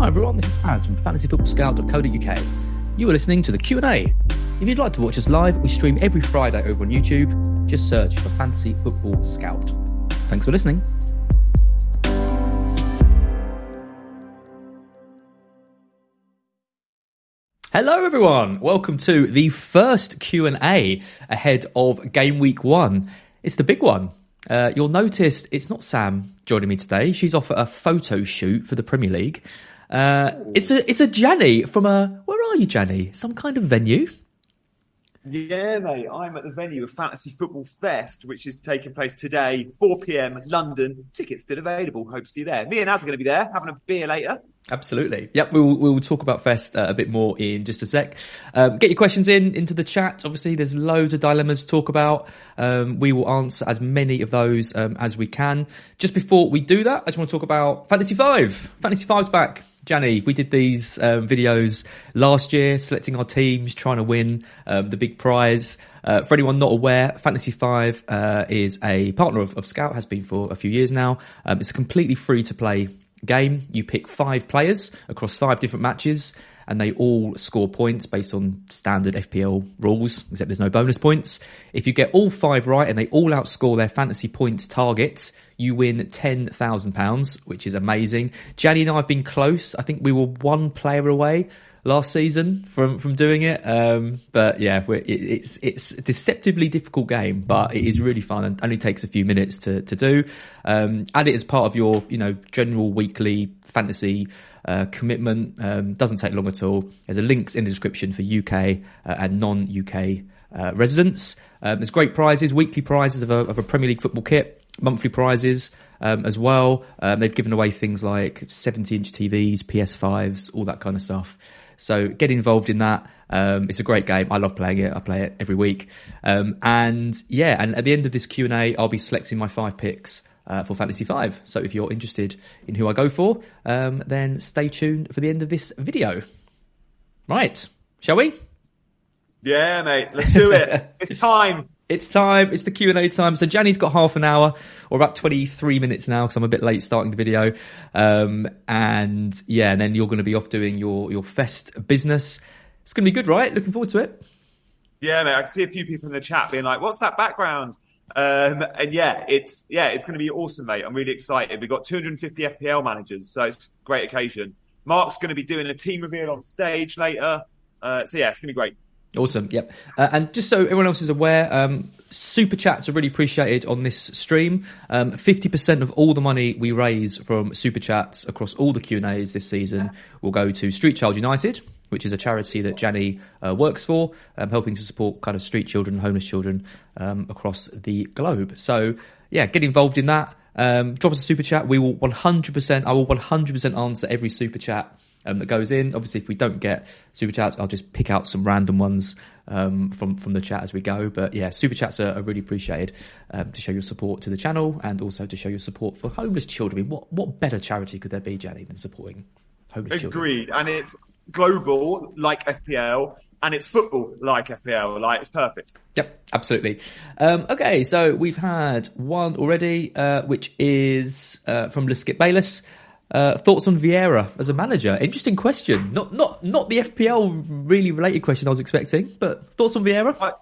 Hi everyone, this is Az from fantasyfootballscout.co.uk. You are listening to the Q&A. If you'd like to watch us live, we stream every Friday over on YouTube. Just search for Fantasy Football Scout. Thanks for listening. Hello everyone. Welcome to the first Q&A ahead of game week 1. It's the big one. Uh, you'll notice it's not Sam joining me today. She's off at a photo shoot for the Premier League. Uh, it's a it's a Gianni from a where are you, Gianni? Some kind of venue. Yeah, mate. I'm at the venue of Fantasy Football Fest, which is taking place today, 4 p.m. London. Tickets still available. Hope to see you there. Me and Az are going to be there, having a beer later. Absolutely. Yep, we'll we'll talk about Fest uh, a bit more in just a sec. Um, get your questions in into the chat. Obviously, there's loads of dilemmas to talk about. Um, we will answer as many of those um, as we can. Just before we do that, I just want to talk about Fantasy Five. Fantasy Five's back. Gianni, we did these um, videos last year, selecting our teams, trying to win um, the big prize. Uh, for anyone not aware, Fantasy Five uh, is a partner of, of, Scout, has been for a few years now. Um, it's a completely free to play game. You pick five players across five different matches, and they all score points based on standard FPL rules, except there's no bonus points. If you get all five right and they all outscore their fantasy points target, you win £10,000, which is amazing. Gianni and I have been close. I think we were one player away last season from from doing it. Um, but yeah, it, it's it's a deceptively difficult game, but it is really fun and only takes a few minutes to to do. Um, add it as part of your you know general weekly fantasy. Uh, commitment um, doesn't take long at all. There's a links in the description for UK uh, and non-UK uh, residents. Um, there's great prizes, weekly prizes of a, of a Premier League football kit monthly prizes um, as well. Um, they've given away things like 70 inch TVs, PS5s, all that kind of stuff. So get involved in that. Um, it's a great game. I love playing it. I play it every week. Um, and yeah, and at the end of this Q and A, I'll be selecting my five picks. Uh, for Fantasy 5. So if you're interested in who I go for, um, then stay tuned for the end of this video. Right, shall we? Yeah, mate, let's do it. it's time. It's time. It's the Q and A time. So Gianni's got half an hour, or about twenty three minutes now, because I'm a bit late starting the video. Um, and yeah, and then you're going to be off doing your your fest business. It's going to be good, right? Looking forward to it. Yeah, mate. I can see a few people in the chat being like, "What's that background?" Um, and yeah, it's yeah, it's going to be awesome, mate. I'm really excited. We've got 250 FPL managers, so it's a great occasion. Mark's going to be doing a team reveal on stage later. Uh, so yeah, it's going to be great. Awesome. Yep. Uh, and just so everyone else is aware, um, super chats are really appreciated on this stream. Um, 50% of all the money we raise from super chats across all the Q and A's this season will go to Street Child United, which is a charity that Gianni uh, works for, um, helping to support kind of street children, homeless children um, across the globe. So yeah, get involved in that. Um, drop us a super chat. We will 100%, I will 100% answer every super chat um, that goes in. Obviously, if we don't get super chats, I'll just pick out some random ones um, from from the chat as we go. But yeah, super chats are, are really appreciated um, to show your support to the channel and also to show your support for homeless children. I mean, what what better charity could there be, Gianni, than supporting homeless children? Agreed, and it's global like FPL, and it's football like FPL. Like it's perfect. Yep, absolutely. Um, okay, so we've had one already, uh, which is uh, from Liskip Bayless. Uh, thoughts on Vieira as a manager? Interesting question. Not not not the FPL really related question I was expecting, but thoughts on Vieira? I,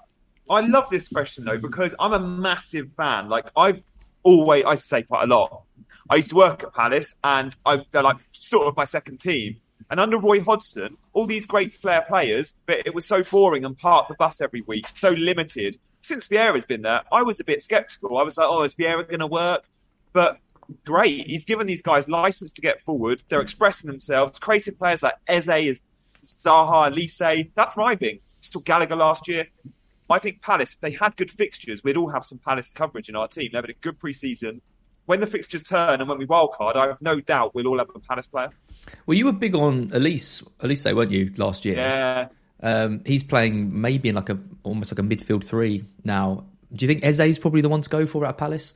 I love this question though because I'm a massive fan. Like I've always, I say quite a lot. I used to work at Palace, and I've they're like sort of my second team. And under Roy Hodgson, all these great flair players, but it was so boring and park the bus every week, so limited. Since Vieira's been there, I was a bit sceptical. I was like, oh, is Vieira going to work? But great. He's given these guys license to get forward. They're expressing themselves. Creative players like Eze, is Zaha, Lise, they're thriving. Still Gallagher last year. I think Palace, if they had good fixtures, we'd all have some Palace coverage in our team. They've had a good pre-season. When the fixtures turn and when we wildcard, I have no doubt we'll all have a Palace player. Well, you were big on Olise, Olise, weren't you, last year? Yeah. Um, he's playing maybe in like a almost like a midfield three now. Do you think Eze is probably the one to go for at Palace?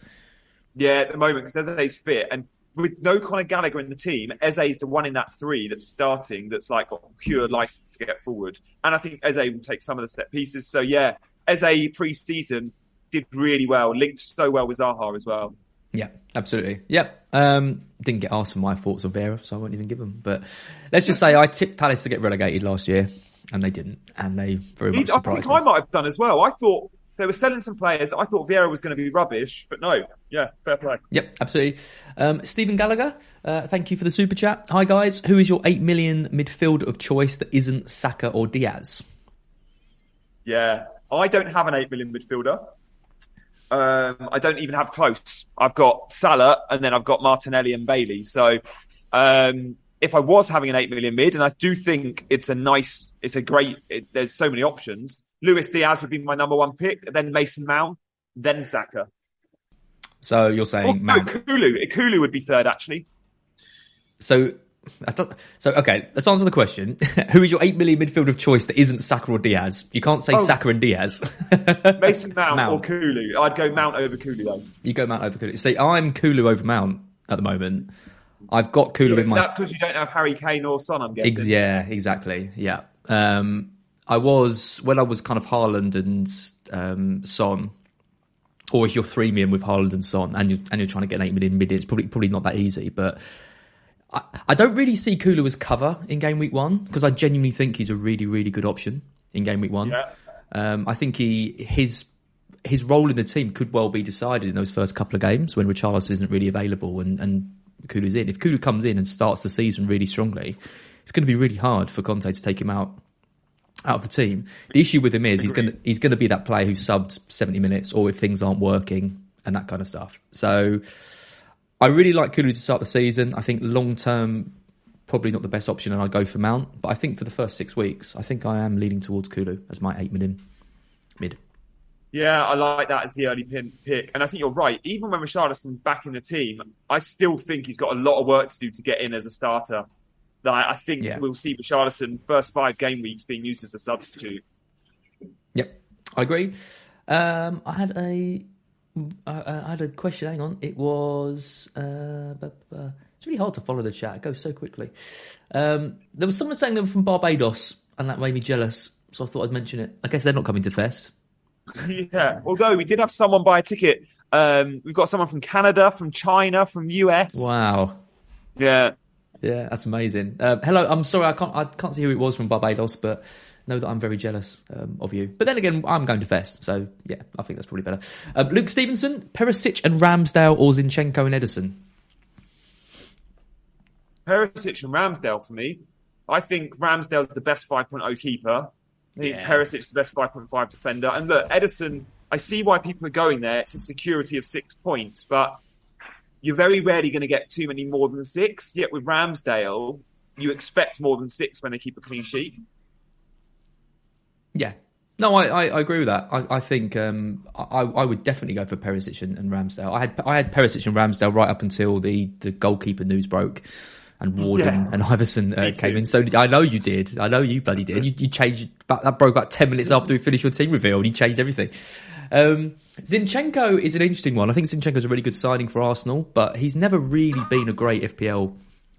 Yeah, at the moment, because Eze's fit. And with no Conor Gallagher in the team, Eze's the one in that three that's starting that's like got pure license to get forward. And I think Eze will take some of the set pieces. So yeah, Eze pre-season did really well, linked so well with Zaha as well. Yeah, absolutely. Yep. Um, didn't get asked for my thoughts on Vieira, so I won't even give them. But let's just say I tipped Palace to get relegated last year, and they didn't, and they very much surprised I think me. I might have done as well. I thought they were selling some players. I thought Vieira was going to be rubbish, but no. Yeah, fair play. Yep, absolutely. Um, Stephen Gallagher, uh, thank you for the super chat. Hi guys, who is your eight million midfielder of choice that isn't Saka or Diaz? Yeah, I don't have an eight million midfielder. Um, I don't even have close. I've got Salah and then I've got Martinelli and Bailey. So um, if I was having an eight million mid, and I do think it's a nice, it's a great. It, there's so many options. Luis Diaz would be my number one pick, then Mason Mount, then Saka. So you're Oh, saying no, Mount. Kulu. Kulu would be third actually. So, so okay. Let's answer the question. Who is your eight million midfield of choice that isn't Saka or Diaz? You can't say Oh. Saka and Diaz. Mason Mount, Mount. or Kulu. I'd go Mount over Kulu though. you go Mount over Kulu. See, I'm Kulu over Mount at the moment. I've got Kulu in my. That's because you don't have Harry Kane or Son. I'm guessing. Ex- yeah, exactly. Yeah. Um, I was when I was kind of Haaland and um, Son, or if you're three million with Haaland and Son, and you're and you're trying to get an eight million mid, it's probably probably not that easy. But I, I don't really see Kulu as cover in game week one because I genuinely think he's a really really good option in game week one. Yeah. Um, I think he his his role in the team could well be decided in those first couple of games when Richarlison isn't really available and and Kulu's in. If Kulu comes in and starts the season really strongly, it's going to be really hard for Conte to take him out out of the team. The issue with him is he's going to he's going to be that player who subbed seventy minutes, or if things aren't working and that kind of stuff. So I really like Kulu to start the season. I think long term. Probably not the best option, and I'd go for Mount. But I think for the first six weeks, I think I am leaning towards Kulu as my eight mid. Mid. Yeah, I like that as the early pin pick. And I think you're right. Even when Richarlison's back in the team, I still think he's got a lot of work to do to get in as a starter. That I think Yeah. we'll see Richarlison first five game weeks being used as a substitute. Yep, I agree. Um, I had a I, I had a question. Hang on, it was. Uh, bu- bu- it's really hard to follow the chat. It goes so quickly. Um, there was someone saying they were from Barbados, and that made me jealous. So I thought I'd mention it. I guess they're not coming to Fest. yeah. Although we did have someone buy a ticket. Um, we've got someone from Canada, from China, from US. Wow. Yeah. Yeah, that's amazing. Um, hello, I'm sorry I can't I can't see who it was from Barbados, but know that I'm very jealous um, of you. But then again, I'm going to Fest, so yeah, I think that's probably better. Um, Luke Stevenson, Perisic and Ramsdale, or Zinchenko and Ederson. Perisic and Ramsdale for me. I think Ramsdale's the best 5.0 keeper. Yeah. Perisic's the best 5.5 defender. And look, Ederson, I see why people are going there. It's a security of six points, but you're very rarely going to get too many more than six. Yet with Ramsdale, you expect more than six when they keep a clean sheet. Yeah. No, I, I, I agree with that. I, I think um, I, I would definitely go for Perisic and, and Ramsdale. I had I had Perisic and Ramsdale right up until the, the goalkeeper news broke, and Warden Yeah. and, Iversen uh, came in. So I know you did. I know you bloody did. You, you changed. That broke about ten minutes after we finished your team reveal, and you changed everything. Um, Zinchenko is an interesting one. I think Zinchenko is a really good signing for Arsenal, but he's never really been a great FPL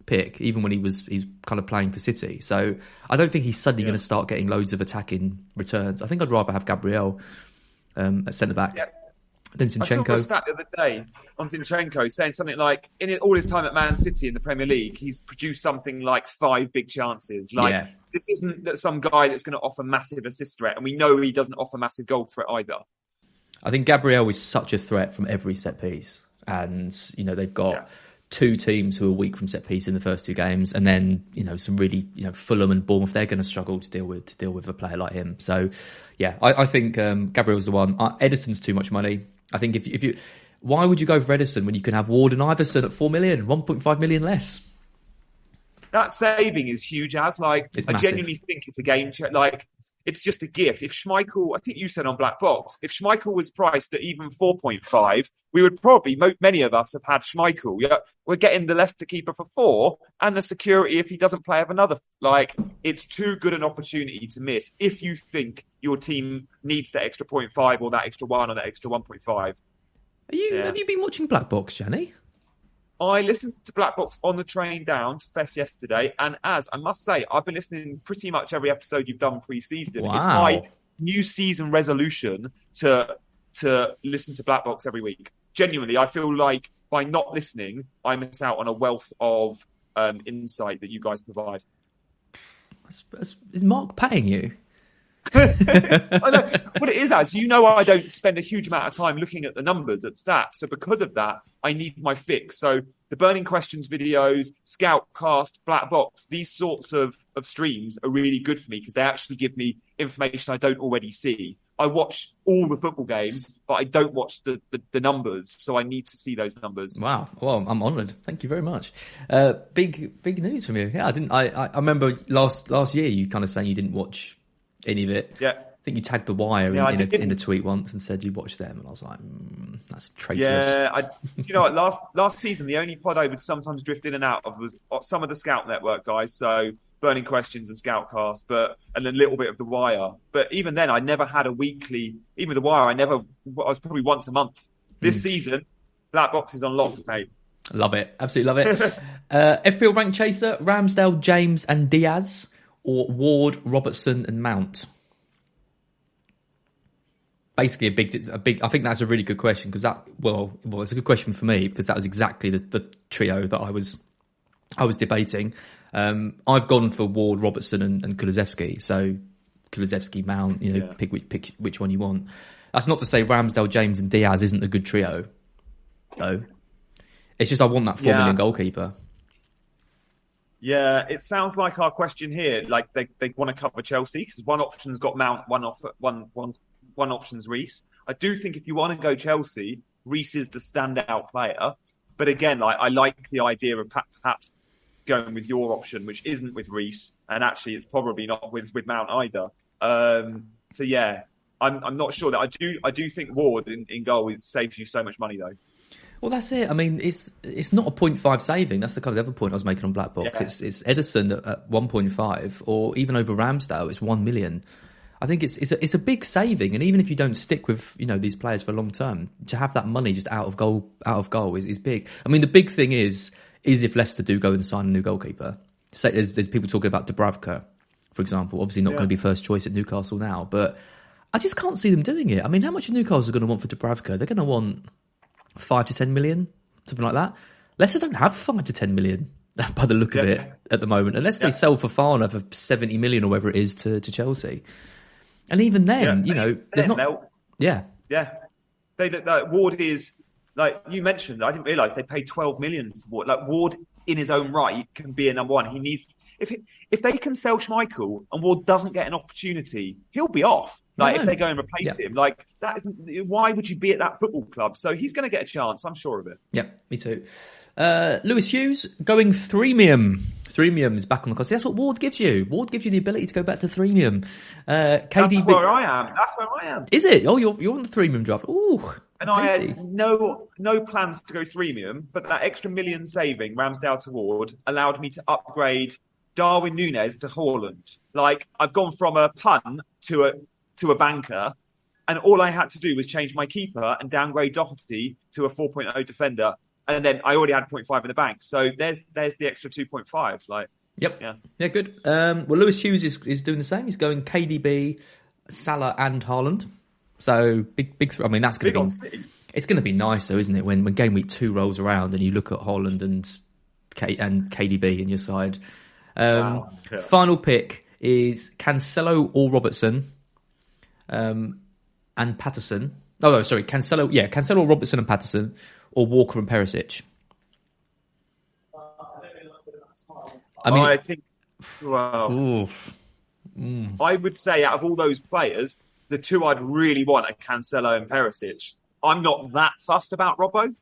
pick, even when he was he was kind of playing for City. So I don't think he's suddenly going to start getting loads of attacking returns. I think I'd rather have Gabriel um, at centre back Yeah. than I saw a stat the other day on Zinchenko saying something like, in all his time at Man City in the Premier League, he's produced something like five big chances. Like, Yeah. this isn't that some guy that's going to offer massive assist threat, and we know he doesn't offer massive goal threat either. I think Gabriel is such a threat from every set piece, and you know they've got Yeah. Two teams who are weak from set piece in the first two games, and then you know some really you know Fulham and Bournemouth they're going to struggle to deal with to deal with a player like him. So yeah, I, I think um, Gabriel's the one. Uh, Ederson's too much money. I think if you- if you why would you go for Edison when you can have Ward and Iversen at four million, 1.5 million less? That saving is huge, as like It's I genuinely think it's a game cha- Like it's just a gift. If Schmeichel, I think you said on Black Box, if Schmeichel was priced at even four point five, we would probably many of us have had Schmeichel. Yeah, we're getting the Leicester keeper for four, and the security if he doesn't play have another. Like it's too good an opportunity to miss if you think your team needs that extra point five or that extra one or that extra one point five. Are you Yeah. have you been watching Black Box, Gianni? I listened to Black Box on the train down to Fest yesterday, and as I must say, I've been listening pretty much every episode you've done pre-season. Wow. It's my new season resolution to to listen to Black Box every week. Genuinely, I feel like by not listening, I miss out on a wealth of um, insight that you guys provide. Is Mark paying you? I know what it is as you know I don't spend a huge amount of time looking at the numbers at stats. So because of that, I need my fix. So the burning questions videos, Scoutcast, Black Box, these sorts of, of streams are really good for me because they actually give me information I don't already see. I watch all the football games, but I don't watch the, the, the numbers. So I need to see those numbers. Wow. Well, I'm honoured. Thank you very much. Uh, big, big news from you. Yeah, I didn't. I, I, remember last last year you kind of saying you didn't watch any of it. Yeah. I think you tagged the Wire Yeah, in, in, a, in a tweet once and said you watched them, and I was like, mm, that's traitorous. Yeah, I, you know, what, last last season the only pod I would sometimes drift in and out of was some of the Scout Network guys. So Burning Questions and Scoutcast, but and then a little bit of the Wire. But even then, I never had a weekly. Even the Wire, I never. I was probably once a month. This season, Black Box is on lock, mate. Love it. Absolutely love it. uh, FPL rank chaser: Ramsdale, James, and Diaz, or Ward, Robertson, and Mount. Basically, a big, a big. I think that's a really good question because that, well, well, it's a good question for me because that was exactly the, the trio that I was, I was debating. Um, I've gone for Ward, Robertson, and, and Kulusevski. So Kulusevski, Mount. You know, Yeah. pick which pick which one you want. That's not to say Ramsdale, James, and Diaz isn't a good trio, though. It's just I want that four Yeah. million goalkeeper. Yeah, it sounds like our question here. Like they, they want to cover Chelsea because one option's got Mount, one off, one one one option's Reese. I do think if you want to go Chelsea, Reese is the standout player. But again, like I like the idea of perhaps going with your option, which isn't with Reese, and actually it's probably not with with Mount either. Um, so yeah, I'm I'm not sure that I do I do think Ward in, in goal saves you so much money though. Well, that's it. I mean, it's it's not a 0.5 saving. That's the kind of other point I was making on Black Box. Yeah. It's it's Ederson at, at 1.5, or even over Ramsdale, it's one million. I think it's it's a, it's a big saving, and even if you don't stick with you know these players for long term, to have that money just out of goal out of goal is, is big. I mean, the big thing is is if Leicester do go and sign a new goalkeeper. Say there's there's people talking about Dubravka, for example. Obviously, not Yeah. going to be first choice at Newcastle now, but I just can't see them doing it. I mean, how much are Newcastle going to want for Dubravka? They're going to want five to ten million, something like that. Leicester don't have five to ten million by the look of it at the moment, unless Yeah. they sell Fofana for seventy million or whatever it is to, to Chelsea. And even then, you know, there's not. Yeah, Yeah, they like Ward is like you mentioned. I didn't realize they paid twelve million for Ward. Like Ward in his own right can be a number one. He needs if if they can sell Schmeichel and Ward doesn't get an opportunity, he'll be off. Like No, if they go and replace Yeah. him, like that is why would you be at that football club? So he's going to get a chance. I'm sure of it. yeah, me too. Uh, Lewis Hughes going threemium. Threemium is back on the cost. That's what Ward gives you. Ward gives you the ability to go back to threemium. Uh, That's where I am. That's where I am. is it? Oh, you're you're on the threemium draft. Ooh, and I had no no plans to go freemium, but that extra million saving Ramsdale to Ward allowed me to upgrade Darwin Nunez to Haaland. Like I've gone from a pun to a to a banker, and all I had to do was change my keeper and downgrade Doherty to a 4.0 defender, and then I already had 0.5 in the bank. So there's there's the extra 2.5. Like Yep. Yeah. Yeah, good. Um, well, Lewis Hughes is, is doing the same. He's going KDB, Salah, and Haaland. So big, big. Th- I mean, that's going to be. It's going to be nice, though, isn't it? When when game week two rolls around and you look at Haaland and K, and KDB in your side. Um, Wow. Yeah. Final pick is Cancelo or Robertson, um, and Patterson. Oh, no, sorry, Cancelo. Yeah, Cancelo, Robertson, and Patterson, or Walker and Perisic. I mean, I think. Well, oof. I would say out of all those players, the two I'd really want are Cancelo and Perisic. I'm not that fussed about Robbo.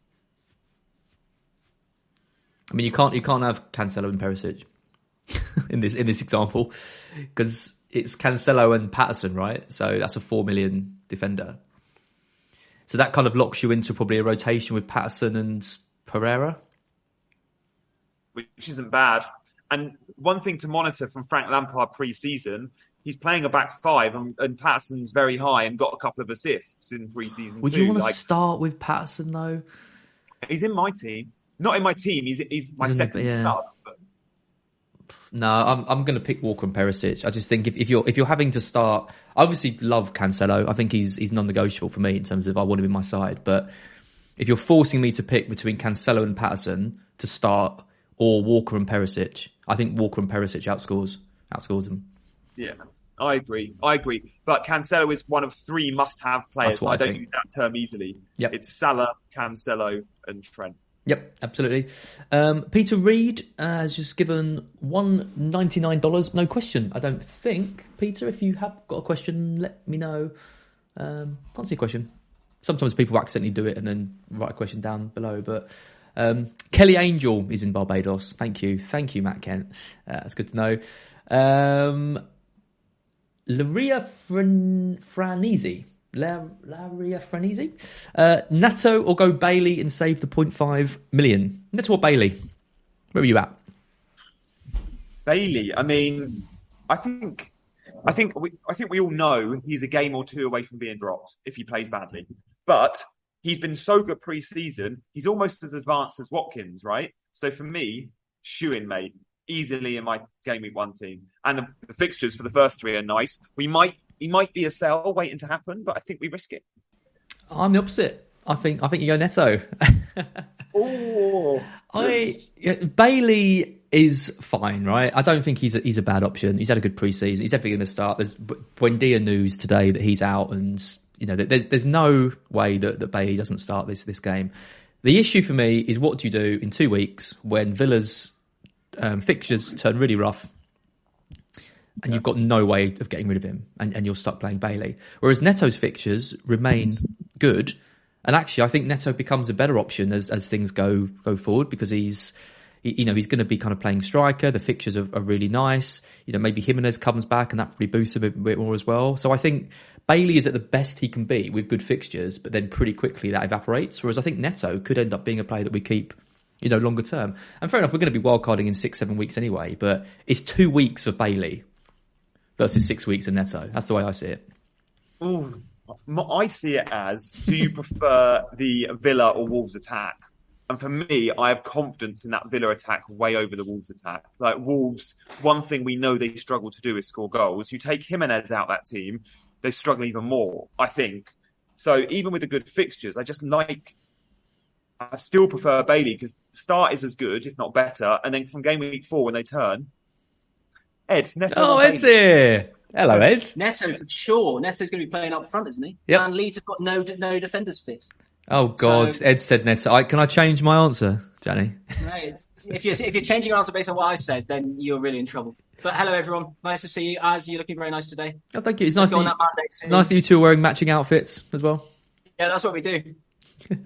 I mean, you can't you can't have Cancelo and Perisic in this in this example because it's Cancelo and Patterson, right? So that's a four million defender. So that kind of locks you into probably a rotation with Patterson and Pereira. which isn't bad. And one thing to monitor from Frank Lampard pre-season, he's playing a back five, and, and Patterson's very high and got a couple of assists in pre-season Would too. you want to like start with Patterson though? he's in my team, not in my team. He's he's my He's in the- second yeah. sub. No, I'm I'm going to pick Walker and Perisic. I just think if, if you're if you're having to start, I obviously love Cancelo. I think he's he's non-negotiable for me in terms of I want him in my side. But if you're forcing me to pick between Cancelo and Patterson to start, or Walker and Perisic, I think Walker and Perisic outscores outscores him. yeah, I agree. I agree. But Cancelo is one of three must-have players. What I don't think. use that term easily. Yep. It's Salah, Cancelo, and Trent. Yep, absolutely. Um, Peter Reed has just given one ninety nine dollars. No question, I don't think. Peter, if you have got a question, let me know. Um, can't see a question. Sometimes people accidentally do it and then write a question down below. But um, Kelly Angel is in Barbados. Thank you, thank you, Matt Kent. Uh, that's good to know. Um, Laria Fran-. La- Laria Franese. Uh, Neto or go Bailey and save the 0.5 million. Neto or Bailey? Where are you at? Bailey. I mean, I think, I think we, I think we all know he's a game or two away from being dropped if he plays badly. But he's been so good pre-season. He's almost as advanced as Watkins, right? So for me, shoe in, mate, easily in my game week one team. And the, the fixtures for the first three are nice. We might, he might be a sell waiting to happen, but I think we risk it. I'm the opposite. I think I think you go Neto. Oh, I yeah, Bailey is fine, right? I don't think he's a, he's a bad option. He's had a good preseason. He's definitely going to start. There's Bu- Buendia news today that he's out, and you know, there's there's no way that, that Bailey doesn't start this this game. The issue for me is what do you do in two weeks when Villa's um, fixtures turn really rough, and you've got no way of getting rid of him, and, and you're stuck playing Bailey. Whereas Neto's fixtures remain good, and actually, I think Neto becomes a better option as as things go go forward because he's. You know he's going to be kind of playing striker. The fixtures are, are really nice. You know maybe Jimenez comes back and that probably boosts him a bit more as well. So I think Bailey is at the best he can be with good fixtures, but then pretty quickly that evaporates. Whereas I think Neto could end up being a player that we keep you know, longer term. And fair enough, we're going to be wildcarding in six, seven weeks anyway, but it's two weeks for Bailey versus six weeks of Neto. That's the way I see it. Ooh, I see it as: Do you prefer the Villa or Wolves attack? And for me, I have confidence in that Villa attack way over the Wolves attack. Like Wolves, one thing we know they struggle to do is score goals. You take Jimenez out that team, they struggle even more. I think. So even with the good fixtures, I just like. I still prefer Bailey because start is as good, if not better. And then from game week four, when they turn, Ed, Neto, Oh, or Ed's here. Hello, Ed. Neto for sure. Neto's going to be playing up front, isn't he? Yeah. And Leeds have got no no defenders fit. Oh, God. So- Ed said Neto. I, can I change my answer, Johnny? Right. if you're if you're changing your answer based on what I said, then you're really in trouble. But hello everyone, nice to see you. Az you're looking very nice today. Oh, thank you. It's Let's nice go that, you, that mandate soon. nice that you two are wearing matching outfits as well. Yeah, that's what we do.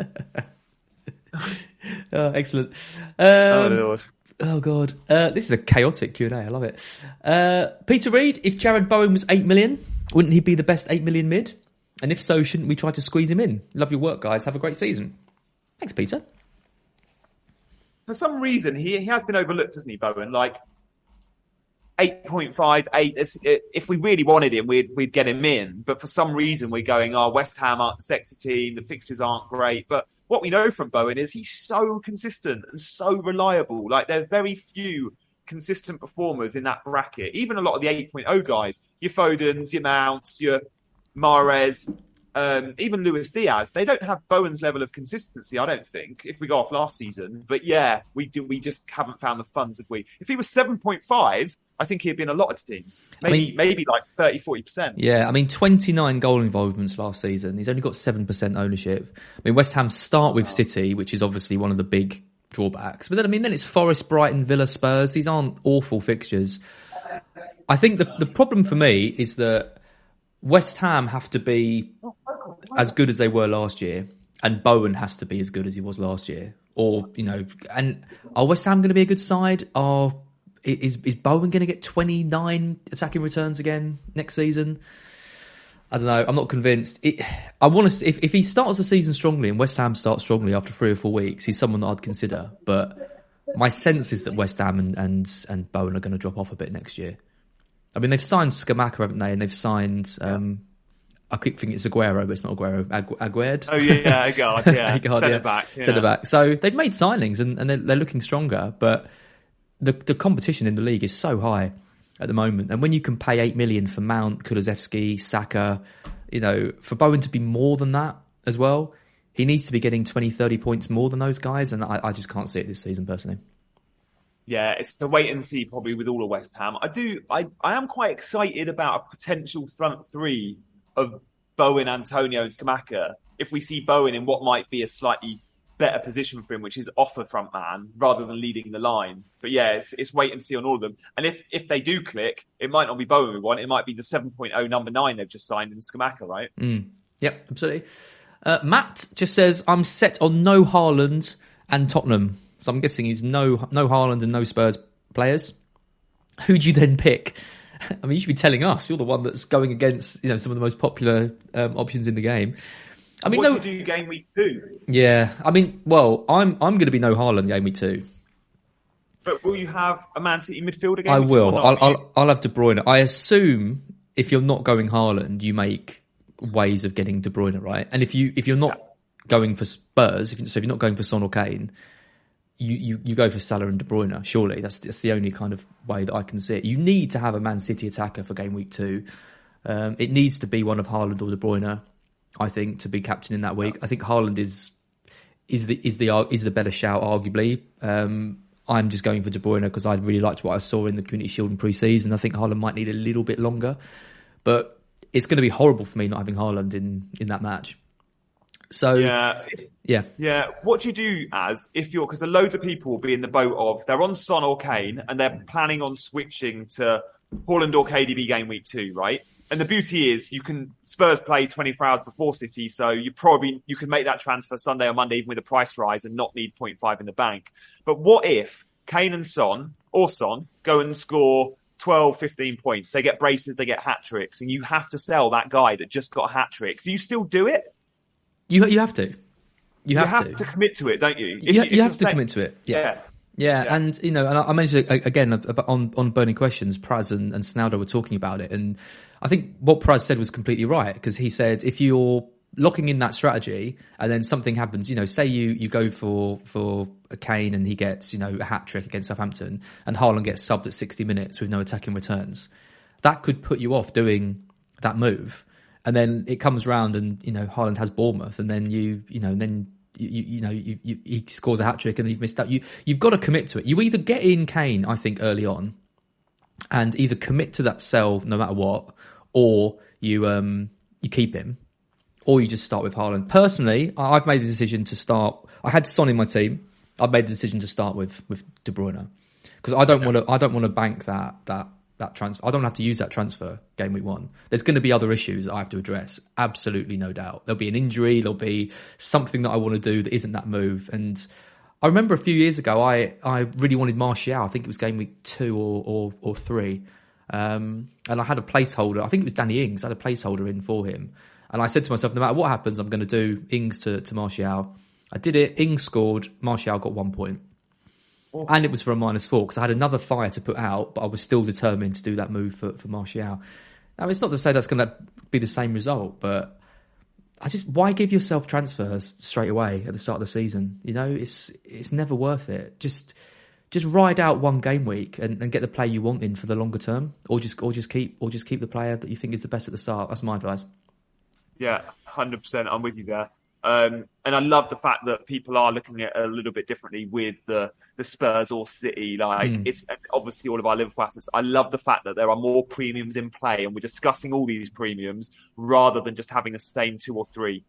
Oh, excellent. Oh, Um, Lord. Oh god, uh, this is a chaotic Q and A. I love it. Uh, Peter Reed, if Jarrod Bowen was eight million, wouldn't he be the best eight million mid? And if so, shouldn't we try to squeeze him in? Love your work, guys. Have a great season. Thanks, Peter. For some reason, he, he has been overlooked, hasn't he, Bowen? Like, 8.5, 8. If we really wanted him, we'd, we'd get him in. But for some reason, we're going, oh, West Ham aren't the sexy team. The fixtures aren't great. But what we know from Bowen is he's so consistent and so reliable. Like, there are very few consistent performers in that bracket. Even a lot of the 8.0 guys, your Fodens, your Mounts, your Mahrez, um, even Luis Diaz, they don't have Bowen's level of consistency, I don't think, if we go off last season. But yeah, we do, we just haven't found the funds, have we? If he was 7.5, I think he'd be in a lot of teams. Maybe, I mean, maybe like 30, 40%. Yeah, I mean, 29 goal involvements last season. He's only got 7% ownership. I mean, West Ham start with City, which is obviously one of the big drawbacks. But then, I mean, then it's Forest, Brighton, Villa, Spurs. These aren't awful fixtures. I think the, the problem for me is that West Ham have to be as good as they were last year, and Bowen has to be as good as he was last year. Or you know, and are West Ham going to be a good side? Are is is Bowen going to get twenty nine attacking returns again next season? I don't know. I'm not convinced. It, I want to. If if he starts the season strongly and West Ham starts strongly after three or four weeks, he's someone that I'd consider. But my sense is that West Ham and and, and Bowen are going to drop off a bit next year. I mean, they've signed Scamacca, haven't they? And they've signed. Um, I keep thinking it's Aguero, but it's not Aguero. Agu- Aguerd. Oh yeah, Aguerd, yeah, Aguerd, centre yeah. back, yeah. centre back. So they've made signings and, and they're, they're, looking stronger, but the the competition in the league is so high at the moment. And when you can pay eight million for Mount, Kulusevski, Saka, you know, for Bowen to be more than that as well, he needs to be getting 20, 30 points more than those guys, and I, I just can't see it this season personally yeah, it's the wait and see probably with all of West Ham. I do, I, I am quite excited about a potential front three of Bowen, Antonio, and Scamacca. If we see Bowen in what might be a slightly better position for him, which is off the front man rather than leading the line. But yeah, it's, it's wait and see on all of them. And if if they do click, it might not be Bowen we want. It might be the 7.0 number nine they've just signed in Scamacca, right? Mm. Yep, absolutely. Uh, Matt just says, I'm set on no Haaland and Tottenham. So I'm guessing he's no no Haaland and no Spurs players. Who do you then pick? I mean, you should be telling us. You're the one that's going against you know some of the most popular um, options in the game. I mean, what no, do you do game week two? Yeah, I mean, well, I'm I'm going to be no Haaland game week two. But will you have a Man City midfielder game? I will. I'll, I'll, I'll have De Bruyne. I assume if you're not going Haaland, you make ways of getting De Bruyne right. And if you if you're not yeah. going for Spurs, if, so if you're not going for Son or Kane, you, you, you go for Salah and De Bruyne. Surely that's that's the only kind of way that I can see it. You need to have a Man City attacker for game week two. Um, it needs to be one of Haaland or De Bruyne, I think, to be captain in that week. I think Haaland is is the is the is the better shout, arguably. Um, I'm just going for De Bruyne because I really liked what I saw in the Community Shield in pre-season. I think Haaland might need a little bit longer, but it's going to be horrible for me not having Haaland in in that match. So yeah, yeah, yeah. What do you do as if you're because a loads of people will be in the boat of they're on Son or Kane and they're planning on switching to Haaland or KDB game week two, right? And the beauty is you can Spurs play 24 hours before City, so you probably you can make that transfer Sunday or Monday even with a price rise and not need 0.5 in the bank. But what if Kane and Son or Son go and score 12, 15 points? They get braces, they get hat tricks, and you have to sell that guy that just got a hat trick. Do you still do it? You you have to. You have, you have to. to. commit to it, don't you? If, you, you have to saying, commit to it. Yeah. yeah. Yeah. Yeah, and you know, and I mentioned again on on burning questions. Praz and, and were talking about it, and I think what Praz said was completely right because he said if you're locking in that strategy and then something happens, you know, say you you go for for a Kane and he gets you know a hat trick against Southampton, and Haaland gets subbed at 60 minutes with no attacking returns, that could put you off doing that move and then it comes round and you know Haaland has Bournemouth, and then you you know then you you know you, you, he scores a hat trick and then you've missed out. You you've got to commit to it. You either get in Kane, I think, early on, and either commit to that sell no matter what, or you um you keep him, or you just start with Haaland. Personally, I've made the decision to start. I had Son in my team. I've made the decision to start with with De Bruyne because I don't want to. I don't want to bank that that that transfer. I don't have to use that transfer game week one. There's going to be other issues that I have to address. Absolutely, no doubt. There'll be an injury. There'll be something that I want to do that isn't that move. And I remember a few years ago, I, I really wanted Martial. I think it was game week two or or, or three. Um, and I had a placeholder. I think it was Danny Ings. I had a placeholder in for him. And I said to myself, no matter what happens, I'm going to do Ings to, to Martial. I did it. Ings scored. Martial got one point. And it was for a minus four because I had another fire to put out, but I was still determined to do that move for, for Martial. Now, it's not to say that's going to be the same result, but I just why give yourself transfers straight away at the start of the season? You know, it's it's never worth it. Just just ride out one game week and, and get the player you want in for the longer term, or just or just keep or just keep the player that you think is the best at the start. That's my advice. Yeah, hundred percent. I'm with you there. Um, and I love the fact that people are looking at it a little bit differently with the the Spurs or City. Like Mm. it's obviously all of our Liverpool assets. I love the fact that there are more premiums in play, and we're discussing all these premiums rather than just having the same two or three.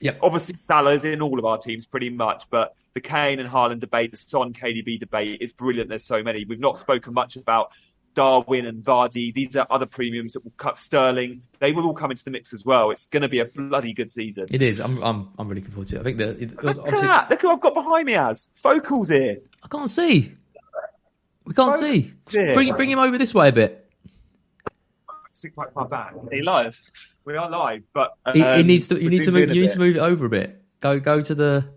Yeah, Obviously, Salah's in all of our teams pretty much, but the Kane and Haaland debate, the Son KDB debate is brilliant. There's so many. We've not spoken much about Darwin and Vardy. These are other premiums that will cut Sterling. They will all come into the mix as well. It's going to be a bloody good season. It is. I'm I'm I'm really looking forward to it. I think that it- Look at that. Look who I've got behind me as. Focal's here. I can't see. We can't see. dear. Bring bring him over this way a bit. Sit quite far back. Are you live? We are live, but He, he um, needs to. You need to move. You need bit. to move it over a bit. Go go to the.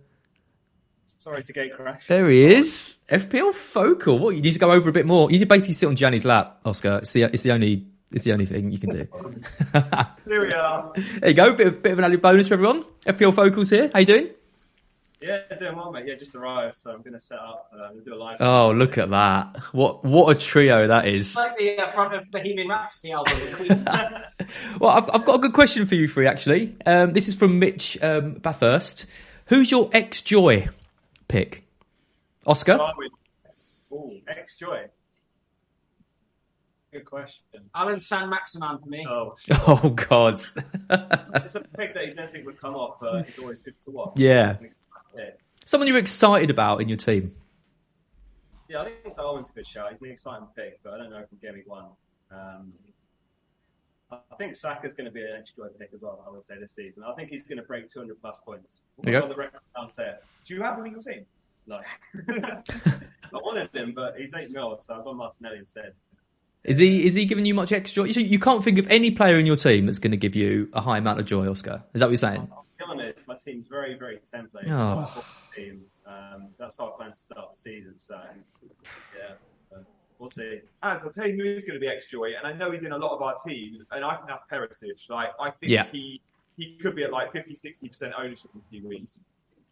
Sorry to gate crash. There he is. FPL focal. What you need to go over a bit more. You need to basically sit on Gianni's lap, Oscar. It's the it's the only it's the only thing you can do. Here we are. there you go. Bit of, bit of an added bonus for everyone. FPL focals here. How you doing? Yeah, doing well, mate. Yeah, just arrived, so I'm going to set up. Uh, we'll do a live. Oh, look at that. What what a trio that is. It's like the uh, front of Bohemian Rhapsody album. Well, I've, I've got a good question for you three, actually. Um, this is from Mitch um, Bathurst. Who's your ex Joy pick? Oscar? Darwin. Ooh, ex Joy. Good question. Allan Saint-Maximin for me. Oh, Oh, God. it's just a pick that you don't think would come off, but it's always good to watch. Yeah. Yeah, Someone you're excited about in your team. yeah I think Darwin's a good shout. He's an exciting pick, but I don't know from game week one. Um, I think Saka's going to be an extra good pick as well, I would say, this season. I think he's going to break 200 plus points. You On the record downstairs. Do you have him in your team? No. I wanted him, but he's 8 mil, so I've got Martinelli instead. Is he is he giving you much extra? You, you can't think of any player in your team that's going to give you a high amount of joy, Oscar. Is that what you're saying? I'll be honest, my team's very, very template. Oh. It's not a Team. Um, that's how I plan to start the season. So, yeah, we'll see. Az I'll tell you who is going to be ex Joy, and I know he's in a lot of our teams, and I think that's Perisic. Like, I think Yeah. he he could be at like 50 60% ownership in a few weeks.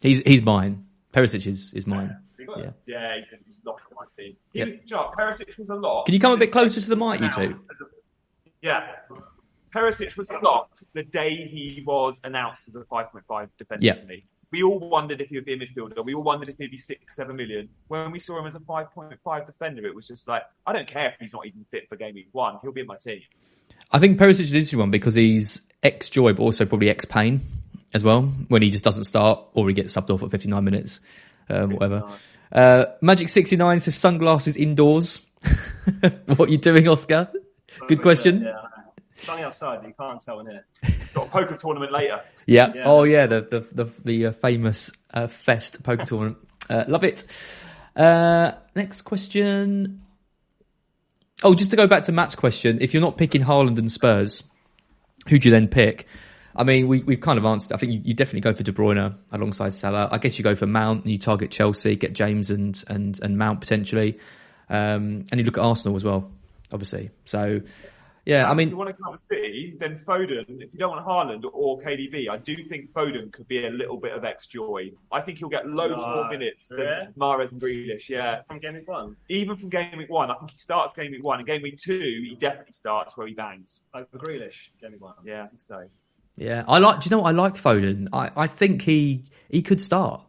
He's he's mine. Perisic is, is mine. Yeah. Yeah, he's, he's locked on my team. He Yep. was, you know, Perisic was a lot. Can you come a bit closer to the mic, you two? a- Yeah. Perisic was locked the day he was announced as a 5.5 defender. Yeah. For me. So we all wondered if he would be a midfielder. We all wondered if he'd be six, seven million. When we saw him as a 5.5 defender, it was just like, I don't care if he's not even fit for game week one. He'll be in my team. I think Perisic is an interesting one because he's ex Joy, but also probably ex Pain as well. When he just doesn't start or he gets subbed off at 59 minutes, um, whatever. Uh, Magic 69 says sunglasses indoors. what are you doing, Oscar? Good question. Yeah, Sunny outside, but you can't tell in here. Got a poker tournament later. Yeah. Yeah, oh, that's- yeah. The the the, the uh, famous uh, Fest poker tournament. Uh, love it. Uh, next question. Oh, just to go back to Matt's question, if you're not picking Haaland and Spurs, who do you then pick? I mean, we, we've kind of answered. I think you, you definitely go for De Bruyne alongside Salah. I guess you go for Mount and you target Chelsea, get James and and and Mount potentially, um, and you look at Arsenal as well, obviously. So, yeah, I mean, if you want to cover City, then Foden. If you don't want Haaland or KDB, I do think Foden could be a little bit of ex joy. I think he'll get loads No. more minutes than Yeah? Mahrez and Grealish. Yeah, From game week one, even from game week one, I think he starts game week one, and game week two, he definitely starts where he bangs. over Grealish, game week one. Yeah, I think so. Yeah, I like. Do you know what I like Foden? I, I think he he could start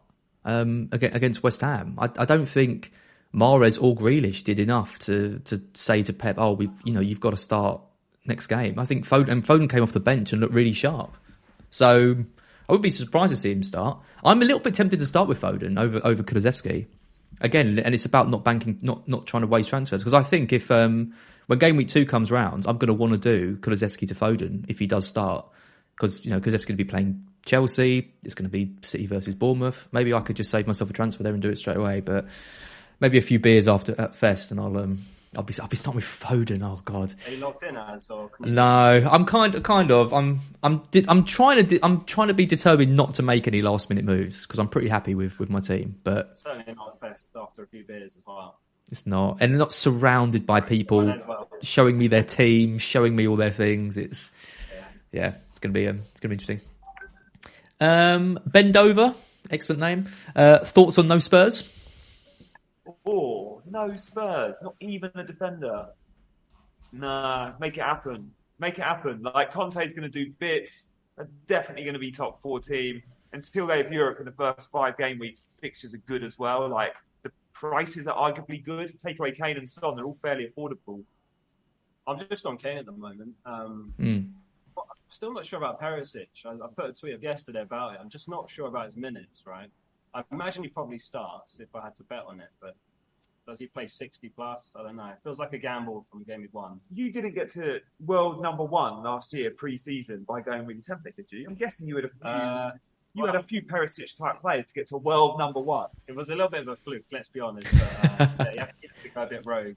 um, against West Ham. I, I don't think Mahrez or Grealish did enough to to say to Pep, "Oh, we you know you've got to start next game." I think Foden and Foden came off the bench and looked really sharp. So I would be surprised to see him start. I'm a little bit tempted to start with Foden over over Kulusevski again, and it's about not banking, not not trying to waste transfers because I think if um, when game week two comes round, I'm going to want to do Kulusevski to Foden if he does start because you know Kulusevski's going to be playing Chelsea. It's going to be City versus Bournemouth. Maybe I could just save myself a transfer there and do it straight away, but maybe a few beers after at Fest, and I'll um, I'll be I'll be starting with Foden. Oh God. Are you locked in Az or? No, I'm kind of kind of I'm I'm di- I'm trying to di- I'm trying to be determined not to make any last minute moves because I'm pretty happy with with my team, but Certainly not best after a few beers as well. it's not and not surrounded by people well. showing me their team, showing me all their things. It's yeah, it's gonna be um, it's gonna be interesting. Um, bend over, excellent name. Uh, thoughts on no Spurs? Oh, no Spurs, not even a defender. Nah, make it happen. Make it happen. Like Conte's going to do bits. They're definitely going to be top four team until they have Europe in the first five game weeks. Fixtures are good as well. Like the prices are arguably good. Take away Kane and Son, they're all fairly affordable. I'm just on Kane at the moment. Um, Mm. but I'm still not sure about Perisic. I, I put a tweet up yesterday about it. I'm just not sure about his minutes, right? I imagine he probably starts if I had to bet on it, but does he play 60 plus? I don't know. It feels like a gamble from game week one. You didn't get to world number one last year pre-season by going with your template, did you? I'm guessing you would have. Uh, you had a few Perisic type players to get to world number one. it was a little bit of a fluke, let's be honest. But, uh, yeah, you have to go a bit rogue.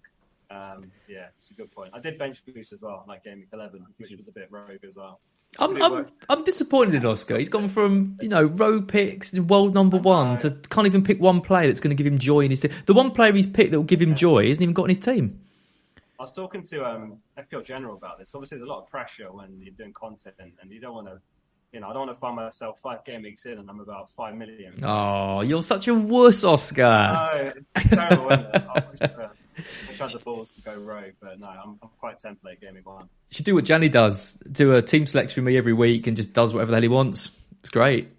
Um, yeah, it's a good point. I did bench boost as well, like game week 11, which was a bit rogue as well. I'm, I'm, work? I'm disappointed in Oscar. He's gone from, you know, road picks, world number one, to can't even pick one player that's going to give him joy in his team. The one player he's picked that will give him joy he hasn't even got in his team. I was talking to um, FPL General about this. Obviously, there's a lot of pressure when you're doing content, and you don't want to, you know, I don't want to find myself five game weeks in and I'm about five million. Oh, you're such a wuss, Oscar. No, it's terrible. Isn't it? I wish, wish I had the balls to go rogue, but no, I'm, I'm quite template gaming one. You should do what Gianni does. Do a team selection with me every week and just does whatever the hell he wants. It's great.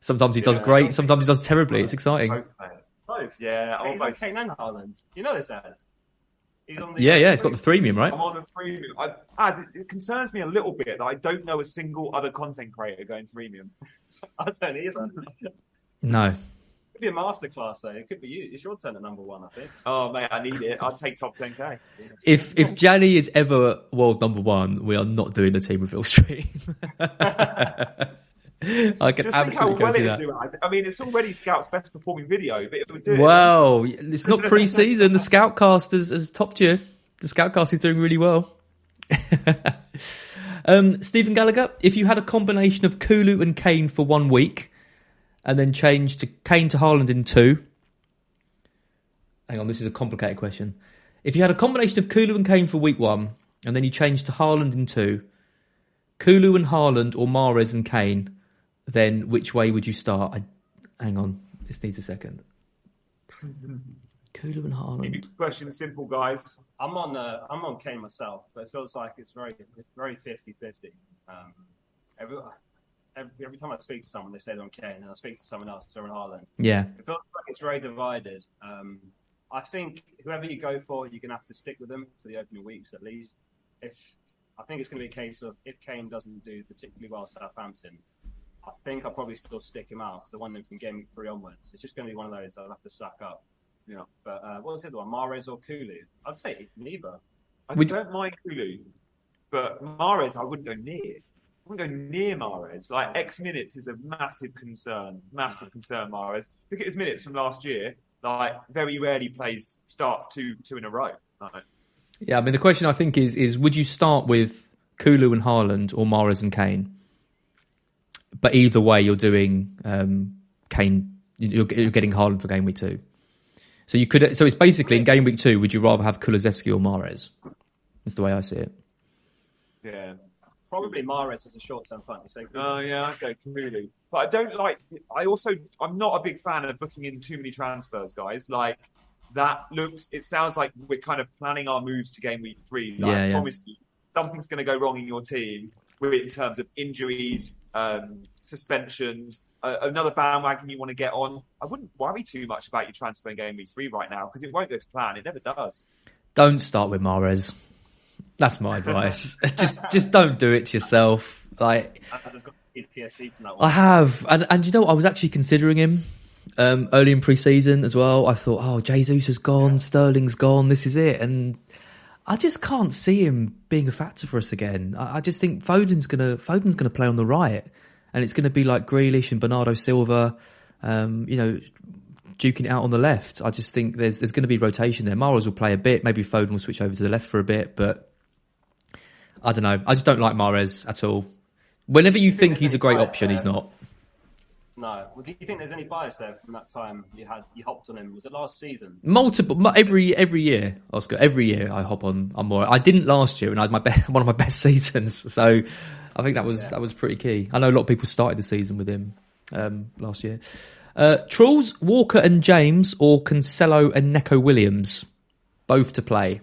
Sometimes he does Yeah. great. Sometimes he does terribly. It's exciting. Both, mate. Both, yeah. Hey, I'll he's on vote Kane and Haaland. You know this as. He's on the Yeah, yeah. It's got the premium, right? I'm on a premium. I, as it, it concerns me a little bit that I don't know a single other content creator going premium. I don't either. No. Could be a masterclass though. It could be you. It's your turn at number one, I think. Oh mate, I need it. I'll take top 10k. If if Gianni is ever world number one, we are not doing the team reveal stream. I can Just think how absolutely well go see it that. do. I mean, it's already Scout's best performing video, but it would do it. Well, it's not pre-season. The Scoutcast has, has topped you. The Scoutcast is doing really well. um, Stephen Gallagher, if you had a combination of Kulu and Kane for one week, and then changed to Kane to Haaland in two. Hang on, this is a complicated question. If you had a combination of Kulu and Kane for week one, and then you changed to Haaland in two, Kulu and Haaland or Mahrez and Kane, then which way would you start? I, hang on, this needs a second. Kulu and Haaland. Question simple, guys. I'm on uh, I'm on Kane myself, but it feels like it's very very 50-50. Um, every, every every time I speak to someone, they say they're on Kane, and I speak to someone else, they're on Haaland. Yeah, It feels like it's very divided. Um, I think whoever you go for, you're going to have to stick with them for the opening weeks at least. If I think it's going to be a case of if Kane doesn't do particularly well Southampton, I think I'll probably still stick him out because the one from game week three onwards. It's just going to be one of those I'll have to suck up. Yeah. But uh, what was the other one? Mahrez or Kulu? I'd say neither. I Would- don't mind Kulu, but Mahrez, I wouldn't go near. I wouldn't go near Mahrez. Like X minutes is a massive concern, massive concern. Mahrez. Look at his minutes from last year. Like very rarely plays starts two two in a row. Like, yeah. I mean, the question I think is is would you start with Kulu and Haaland or Mahrez and Kane? But either way, you're doing um, Kane. You're, you're getting Haaland for game week two. So you could. So it's basically in game week two. Would you rather have Kulusevski or Mares? That's the way I see it. yeah. Probably Mahrez as a short-term fund. You say Kulu. Oh yeah, I'd go Kulu. But I don't like. I also I'm not a big fan of booking in too many transfers, guys. Like that looks. It sounds like we're kind of planning our moves to game week three. Like, Yeah, I yeah. promise you, something's going to go wrong in your team in terms of injuries, um, suspensions, uh, another bandwagon you want to get on. I wouldn't worry too much about your transfer in game week three right now because it won't go to plan. It never does. Don't start with Mahrez. That's my advice. just just don't do it to yourself. Like Az has got PTSD from that I have, and and you know? I was actually considering him um, early in pre-season as well. I thought, oh, Jesus has gone, Sterling's gone, this is it, and I just can't see him being a factor for us again. I, I just think Foden's gonna Foden's gonna play on the right, and it's gonna be like Grealish and Bernardo Silva, um, you know, duking it out on the left. I just think there's there's going to be rotation there. Mahrez will play a bit, maybe Foden will switch over to the left for a bit, but I don't know. I just don't like Mahrez at all. Whenever you think he's a great option, he's not. No. Well, do you think there's any bias there from that time you had you hopped on him? Was it last season? Multiple every every year, Oscar. Every year I hop on. I'm more. I didn't last year, and I had my be- one of my best seasons. So I think that was that was pretty key. I know a lot of people started the season with him um, last year. Uh, Trulls, Walker, and James, or Cancelo and Neco Williams, both to play.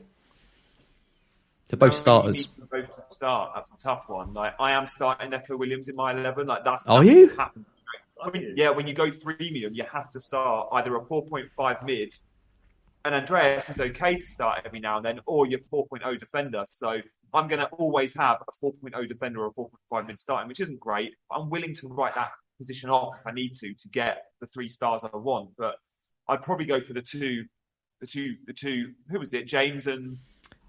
So both No, starters. You both to start. That's a tough one. Like I am starting Neco Williams in my eleven. Like that's Are you? what happened. I mean, yeah, when you go three million, you have to start either a four point five mid, and Andreas is okay to start every now and then, or your 4.0 defender. So I'm going to always have a 4.0 defender or a 4.5 mid starting, which isn't great. I'm willing to write that position off if I need to to get the three stars I want, but I'd probably go for the two, the two, the two. Who was it? James and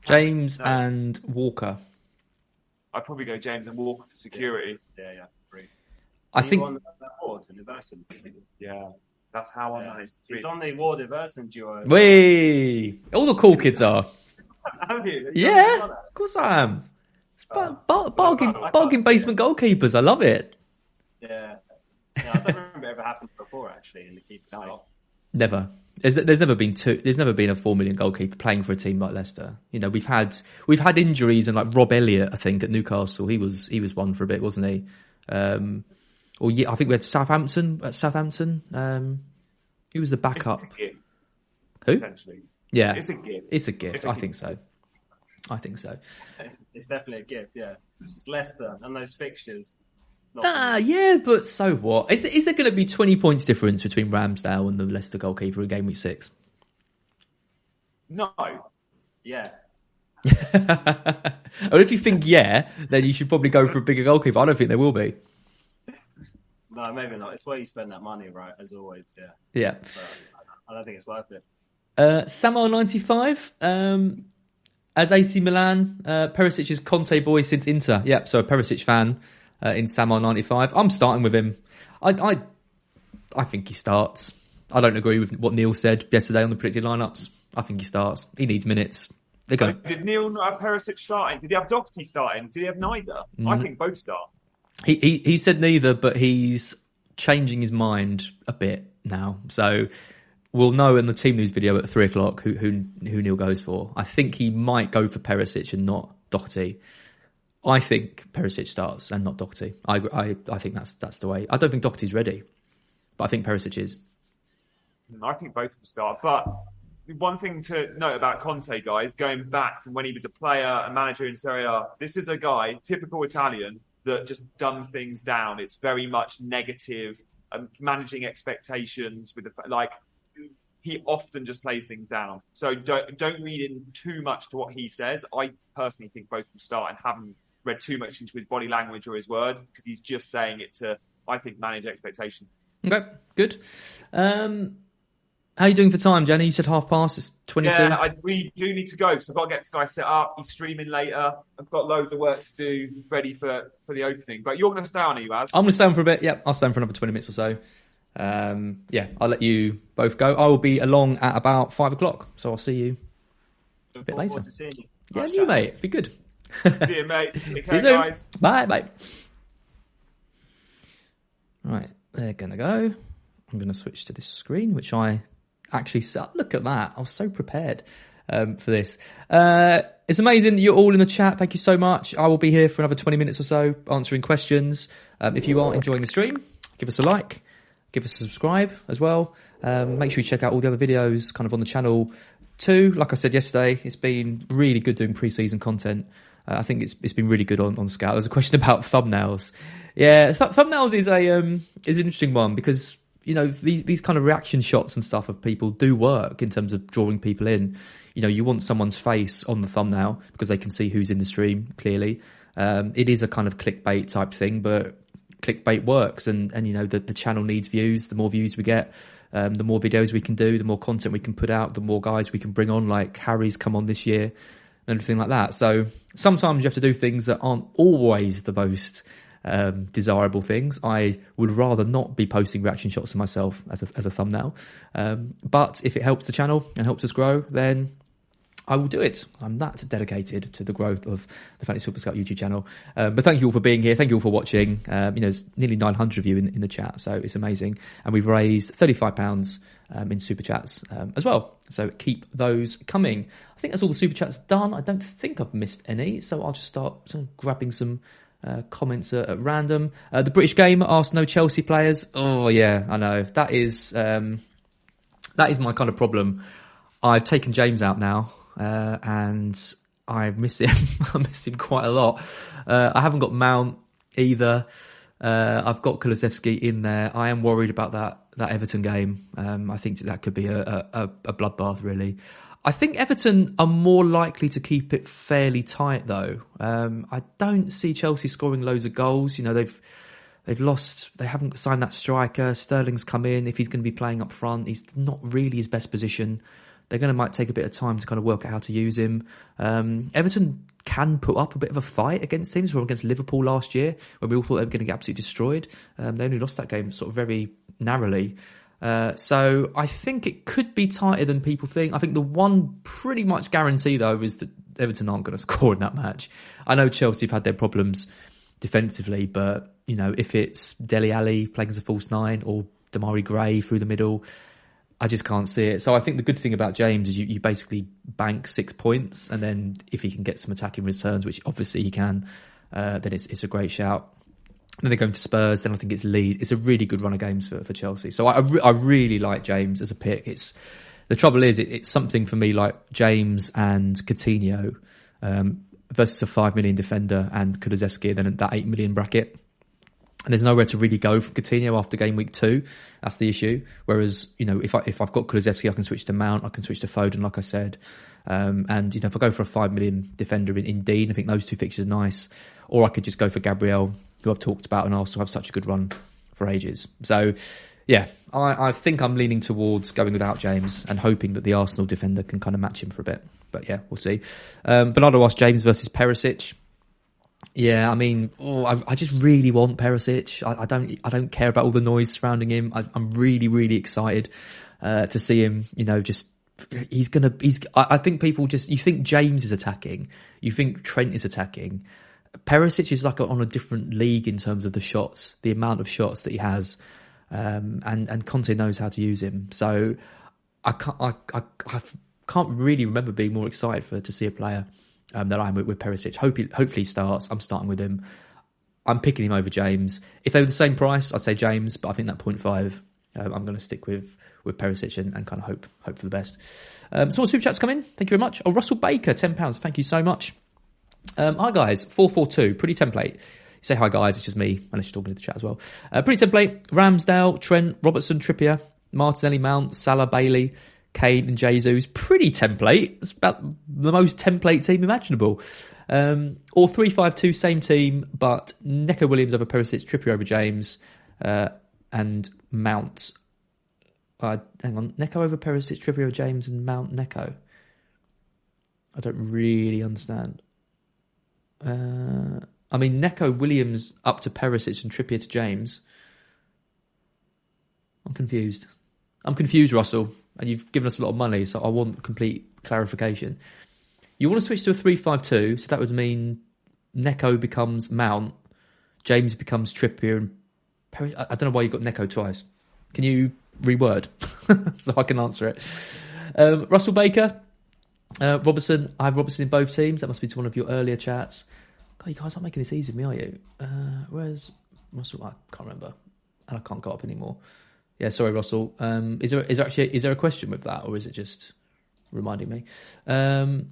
James No. and Walker. I'd probably go James and Walker for security. Yeah, yeah. Agree. I Are you think on that board in Yeah, that's how I Yeah. managed to. He's on the Ward Iversen duo. we all the cool kids are. Have you? Yeah, of course I am. It's bar- oh. bar- bargain, bargain basement goalkeepers. I love it. Yeah. yeah. I don't remember it ever happened before actually in the keeper spot. Never. There's, there's never been two. There's never been a four million goalkeeper playing for a team like Leicester. You know, we've had we've had injuries and like Rob Elliott, I think at Newcastle, he was he was one for a bit, wasn't he? Um, or yeah, I think we had Southampton at Southampton. Um, he was the backup. Gift, Who? essentially. Yeah, It's a gift. It's a gift. It's a I gift. think so. I think so. It's definitely a gift, yeah. It's Leicester and those fixtures. Ah, yeah, but so what? Is, is there going to be 20 points difference between Ramsdale and the Leicester goalkeeper in game week six? No, Yeah. or if you think yeah, then you should probably go for a bigger goalkeeper. I don't think there will be. No, maybe not. It's where you spend that money, right? As always, yeah. Yeah. But I don't think it's worth it. Uh, Samuel 95, um, as AC Milan, uh, Perisic's Conte boy since Inter. Yep, so a Perisic fan uh, in Samuel 95. I'm starting with him. I, I, I think he starts. I don't agree with what Neil said yesterday on the predicted lineups. I think he starts. He needs minutes. They're going. did Neil not have Perisic starting? Did he have Doherty starting? Did he have neither? I Mm. think both start. He, he he said neither, but he's changing his mind a bit now. So we'll know in the team news video at three o'clock who who who Neil goes for. I think he might go for Perisic and not Doherty. I think Perisic starts and not Doherty. I I I think that's that's the way. I don't think Doherty's ready, but I think Perisic is. I think both will start. But one thing to note about Conte, guys, going back from when he was a player, a manager in Serie A, this is a guy, typical Italian, that just dumbs things down. It's very much negative, um, managing expectations with the like. He often just plays things down. So don't don't read in too much to what he says. I personally think both will start and haven't read too much into his body language or his words because he's just saying it to, I think, manage expectation. Okay, good. Um, how you doing for time, Gianni? You said half past. It's twenty two. Yeah, I, we do need to go so I've got to get this guy set up. He's streaming later. I've got loads of work to do, ready for, for the opening. But you're going to stay on, are you, Az? I'm going to stay on for a bit. Yep, I'll stay on for another 20 minutes or so. Um, yeah, I'll let you both go. I will be along at about five o'clock, so I'll see you. a bit later. to you. Yeah, you, mate. Be good. See you, mate. Take See you care, soon. guys. Bye, bye. Right, they're going to go. I'm going to switch to this screen, which I actually set. Look at that. I was so prepared um, for this. Uh, it's amazing that you're all in the chat. Thank you so much. I will be here for another 20 minutes or so answering questions. Um, if you are enjoying the stream, give us a like, give us a subscribe as well. Um, make sure you check out all the other videos kind of on the channel too. Like I said yesterday, it's been really good doing pre-season content. Uh, I think it's it's been really good on on Scout. There's a question about thumbnails. Yeah, th- thumbnails is a um is an interesting one because you know these these kind of reaction shots and stuff of people do work in terms of drawing people in. You know, you want someone's face on the thumbnail because they can see who's in the stream clearly. Um, it is a kind of clickbait type thing, but clickbait works, and and you know the the channel needs views. The more views we get, um, the more videos we can do, the more content we can put out, the more guys we can bring on. Like Harry's come on this year everything like that. So sometimes you have to do things that aren't always the most um, desirable things. I would rather not be posting reaction shots of myself as a, as a thumbnail. Um, but if it helps the channel and helps us grow, then I will do it. I'm that dedicated to the growth of the Fantasy Football Scout YouTube channel. Um, but thank you all for being here. Thank you all for watching. Um, you know, there's nearly 900 of you in, in the chat, so it's amazing. And we've raised 35 pounds um, in super chats um, as well. So keep those coming. I think that's all the super chats done. I don't think I've missed any, so I'll just start sort of grabbing some. Uh, comments at, at random. Uh, the British Gamer asked no Chelsea players. Oh yeah, I know that is um, that is my kind of problem. I've taken James out now uh, and I miss him. I miss him quite a lot. Uh, I haven't got Mount either. Uh, I've got Kulusevski in there. I am worried about that that Everton game. Um, I think that could be a, a, a bloodbath, really. I think Everton are more likely to keep it fairly tight, though. Um, I don't see Chelsea scoring loads of goals. You know, they've they've lost. They haven't signed that striker. Sterling's come in. If he's going to be playing up front, he's not really his best position. They're going to might take a bit of time to kind of work out how to use him. Um, Everton can put up a bit of a fight against teams. From against Liverpool last year, when we all thought they were going to get absolutely destroyed. Um, they only lost that game sort of very narrowly. Uh, so I think it could be tighter than people think. I think the one pretty much guarantee though is that Everton aren't going to score in that match. I know Chelsea have had their problems defensively, but you know if it's Dele Alli playing as a false nine or Demarai Gray through the middle, I just can't see it. So I think the good thing about James is you, you basically bank six points, and then if he can get some attacking returns, which obviously he can, uh, then it's it's a great shout. Then they're going to Spurs. Then I think it's Leeds. It's a really good run of games for, for Chelsea. So I, I, re- I really like James as a pick. It's the trouble is it, it's something for me like James and Coutinho um, versus a five million defender and Kulusevski, then that eight million bracket and there's nowhere to really go from Coutinho after game week two. That's the issue. Whereas, you know, if I if I've got Kulusevski, I can switch to Mount, I can switch to Foden, like I said. Um, and you know, if I go for a five million defender in, in Digne, I think those two fixtures are nice. Or I could just go for Gabriel, who I've talked about, and also have such a good run for ages. So, yeah, I, I think I'm leaning towards going without James and hoping that the Arsenal defender can kind of match him for a bit. But yeah, we'll see. Um, Bernardo asked James versus Perisic. Yeah, I mean, oh, I, I, just really want Perisic. I, I, don't, I don't care about all the noise surrounding him. I, am really, really excited uh, to see him. You know, just he's gonna. He's. I, I, think people just. You think James is attacking. You think Trent is attacking. Perisic is like a, on a different league in terms of the shots, the amount of shots that he has, um, and and Conte knows how to use him. So I can't. I, I, I can't really remember being more excited for to see a player um, that I'm with, with Perisic. Hope he, hopefully he starts. I'm starting with him. I'm picking him over James. If they were the same price, I'd say James, but I think that 0.5, uh, I'm going to stick with with Perisic and, and, kind of hope hope for the best. Um, so, super chats come in. Thank you very much. Oh, Russell Baker, ten pounds. Thank you so much. Um, hi guys, four four two. Pretty template. Say hi guys. It's just me, unless you're talking to the chat as well. Uh, pretty template. Ramsdale, Trent, Robertson, Trippier, Martinelli, Mount, Salah, Bailey, Kane and Jesus. Pretty template. It's about the most template team imaginable. Um, or 3 5 2, same team, but Neco Williams over Perisic, Trippier over James, uh, and Mount. Uh, hang on, Neco over Perisic, Trippier over James, and Mount Neco. I don't really understand. Uh, I mean, Neco Williams up to Perisic and Trippier to James. I'm confused. I'm confused, Russell and you've given us a lot of money, so I want complete clarification. You want to switch to a three-five-two, so that would mean Neco becomes Mount, James becomes Trippier, and Perry. I don't know why you've got Neco twice. Can you reword so I can answer it? Um, Russell Baker, uh, Robertson. I have Robertson in both teams. That must be to one of your earlier chats. God, you guys aren't making this easy for me, are you? Uh, where's Russell? I can't remember, and I can't go up anymore. Yeah, sorry, Russell. Um, is there is there actually is there a question with that, or is it just reminding me? Um,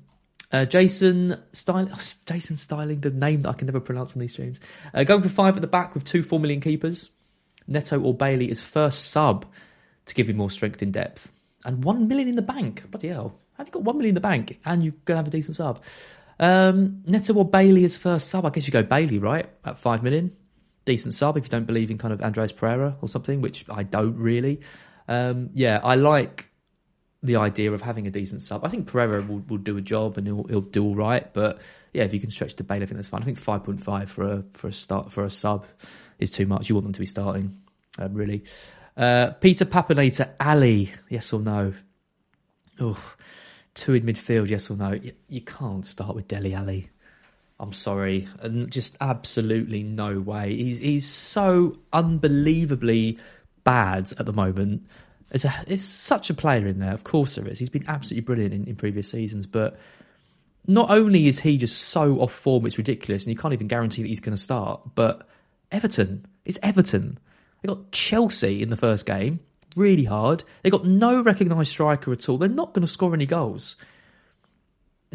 uh, Jason Styling, oh, Jason Styling, the name that I can never pronounce on these streams. Uh, going for five at the back with two four million keepers. Neto or Bailey is first sub to give you more strength in depth, and one million in the bank. Bloody hell! Have you got one million in the bank and you're gonna have a decent sub? Um, Neto or Bailey is first sub. I guess you go Bailey right at five million decent sub if you don't believe in kind of Andreas Pereira or something, which I don't really. Um, yeah, I like the idea of having a decent sub. I think Pereira will, will do a job and he'll, he'll do all right. But yeah, if you can stretch the Bale, I think that's fine. I think five point five for a for a start for a sub is too much. You want them to be starting, uh, really. Uh, Peter Papanator, Alli, yes or no? Oh, two in midfield, yes or no? You, you can't start with Dele Alli. I'm sorry, and just absolutely no way. He's he's so unbelievably bad at the moment. It's a, there's such a player in there. Of course there is. He's been absolutely brilliant in, in previous seasons, but not only is he just so off form, it's ridiculous, and you can't even guarantee that he's going to start. But Everton, it's Everton. They got Chelsea in the first game, really hard. They got no recognised striker at all. They're not going to score any goals.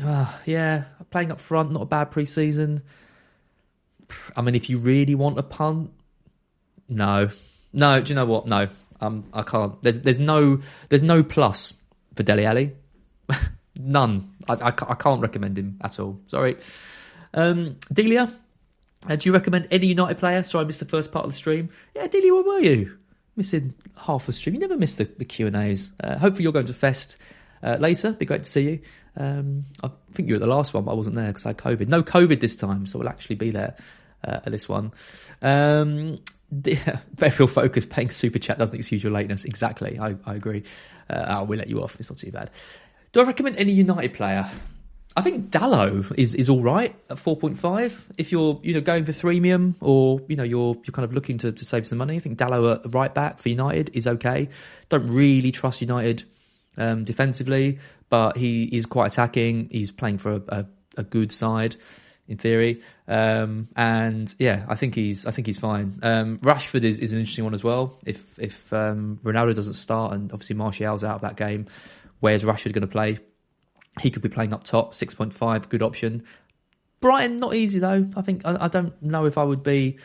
Uh, yeah, playing up front, not a bad pre-season. I mean, if you really want a punt, no, no. Do you know what? No, um, I can't. There's there's no there's no plus for Dele Alli. None. I, I, I, can't recommend him at all. Sorry. Um, Delia, uh, do you recommend any United player? Sorry, I missed the first part of the stream. Yeah, Delia, where were you? Missing half the stream. You never miss the, the Q and A's. Uh, hopefully, you're going to Fest uh, later. Be great to see you. Um, I think you were the last one, but I wasn't there because I had COVID. No COVID this time, so we'll actually be there uh, at this one. Um, very focus paying super chat doesn't excuse your lateness. Exactly, I, I agree. Uh, we'll let you off. It's not too bad. Do I recommend any United player? I think Dalot is, is all right at four point five. If you're you know going for threemium or you know you're you're kind of looking to, to save some money, I think Dalot at right back for United is okay. Don't really trust United um, defensively, but he is quite attacking. He's playing for a, a, a good side in theory. Um, and yeah, I think he's I think he's fine. Um, Rashford is, is an interesting one as well. If if um, Ronaldo doesn't start and obviously Martial's out of that game, where's Rashford going to play? He could be playing up top, six point five, good option. Brighton not easy though. I think I, I, don't know if I would be,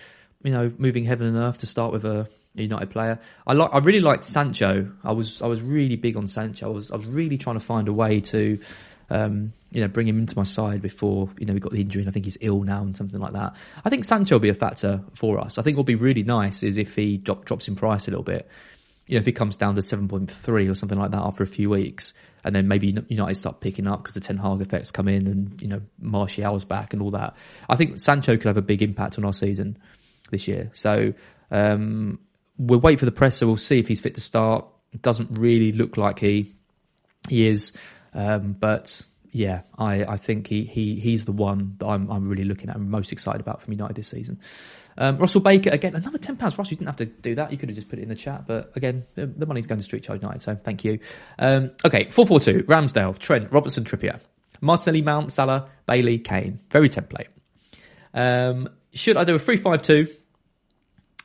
you know, moving heaven and earth to start with a, a United player. I like I really liked Sancho. I was I was really big on Sancho. I was I was really trying to find a way to um, you know, bring him into my side before, you know, we got the injury and I think he's ill now and something like that. I think Sancho will be a factor for us. I think what will be really nice is if he drop, drops in price a little bit. You know, if he comes down to 7.3 or something like that after a few weeks, and then maybe United start picking up because the Ten Hag effects come in and, you know, Martial's back and all that. I think Sancho could have a big impact on our season this year. So, um, we'll wait for the presser. We'll see if he's fit to start. It doesn't really look like he, he is. Um, but yeah, I, I think he, he he's the one that I'm I'm really looking at and most excited about from United this season. Um, Russell Baker again, another ten pounds. Russell, you didn't have to do that. You could have just put it in the chat, but again, the, the money's going to Street Child United, so thank you. Um, okay, four four two. Ramsdale, Trent, Robertson, Trippier, Martinelli, Mount, Salah, Bailey, Kane. Very template. Um, should I do a three five two?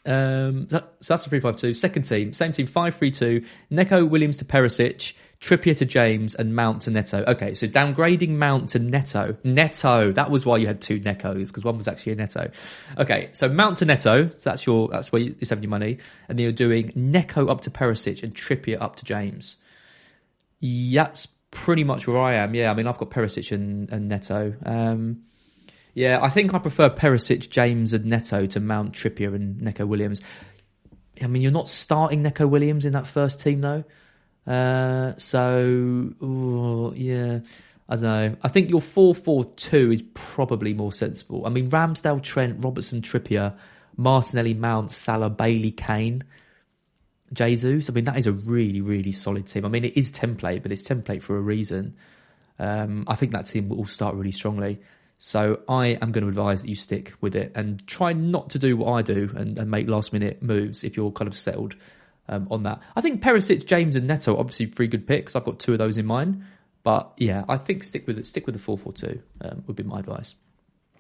Um, so that's five two. Second team, same team, five three two. Neco Williams to Perisic, Trippier to James and Mount to Neto. Okay, so downgrading Mount to Neto. Neto. That was why you had two Necos because one was actually a Neto. Okay, so Mount to Neto. So that's your that's where you're saving your money, and then you're doing Neco up to Perisic and Trippier up to James. That's pretty much where I am. Yeah, I mean I've got Perisic and, and Neto. Um, yeah, I think I prefer Perisic, James, and Neto to Mount, Trippier, and Neco Williams. I mean, you're not starting Neco Williams in that first team though. Uh, so ooh, yeah, I don't know. I think your four four two is probably more sensible. I mean, Ramsdale, Trent, Robertson, Trippier, Martinelli, Mount, Salah, Bailey, Kane, Jesus. I mean, that is a really really solid team. I mean, it is template, but it's template for a reason. Um, I think that team will start really strongly. So I am going to advise that you stick with it and try not to do what I do and, and make last minute moves if you're kind of settled um, on that. I think Perisic, James, and Neto obviously three good picks. I've got two of those in mind, but yeah, I think stick with it. Stick with the four four two um, would be my advice.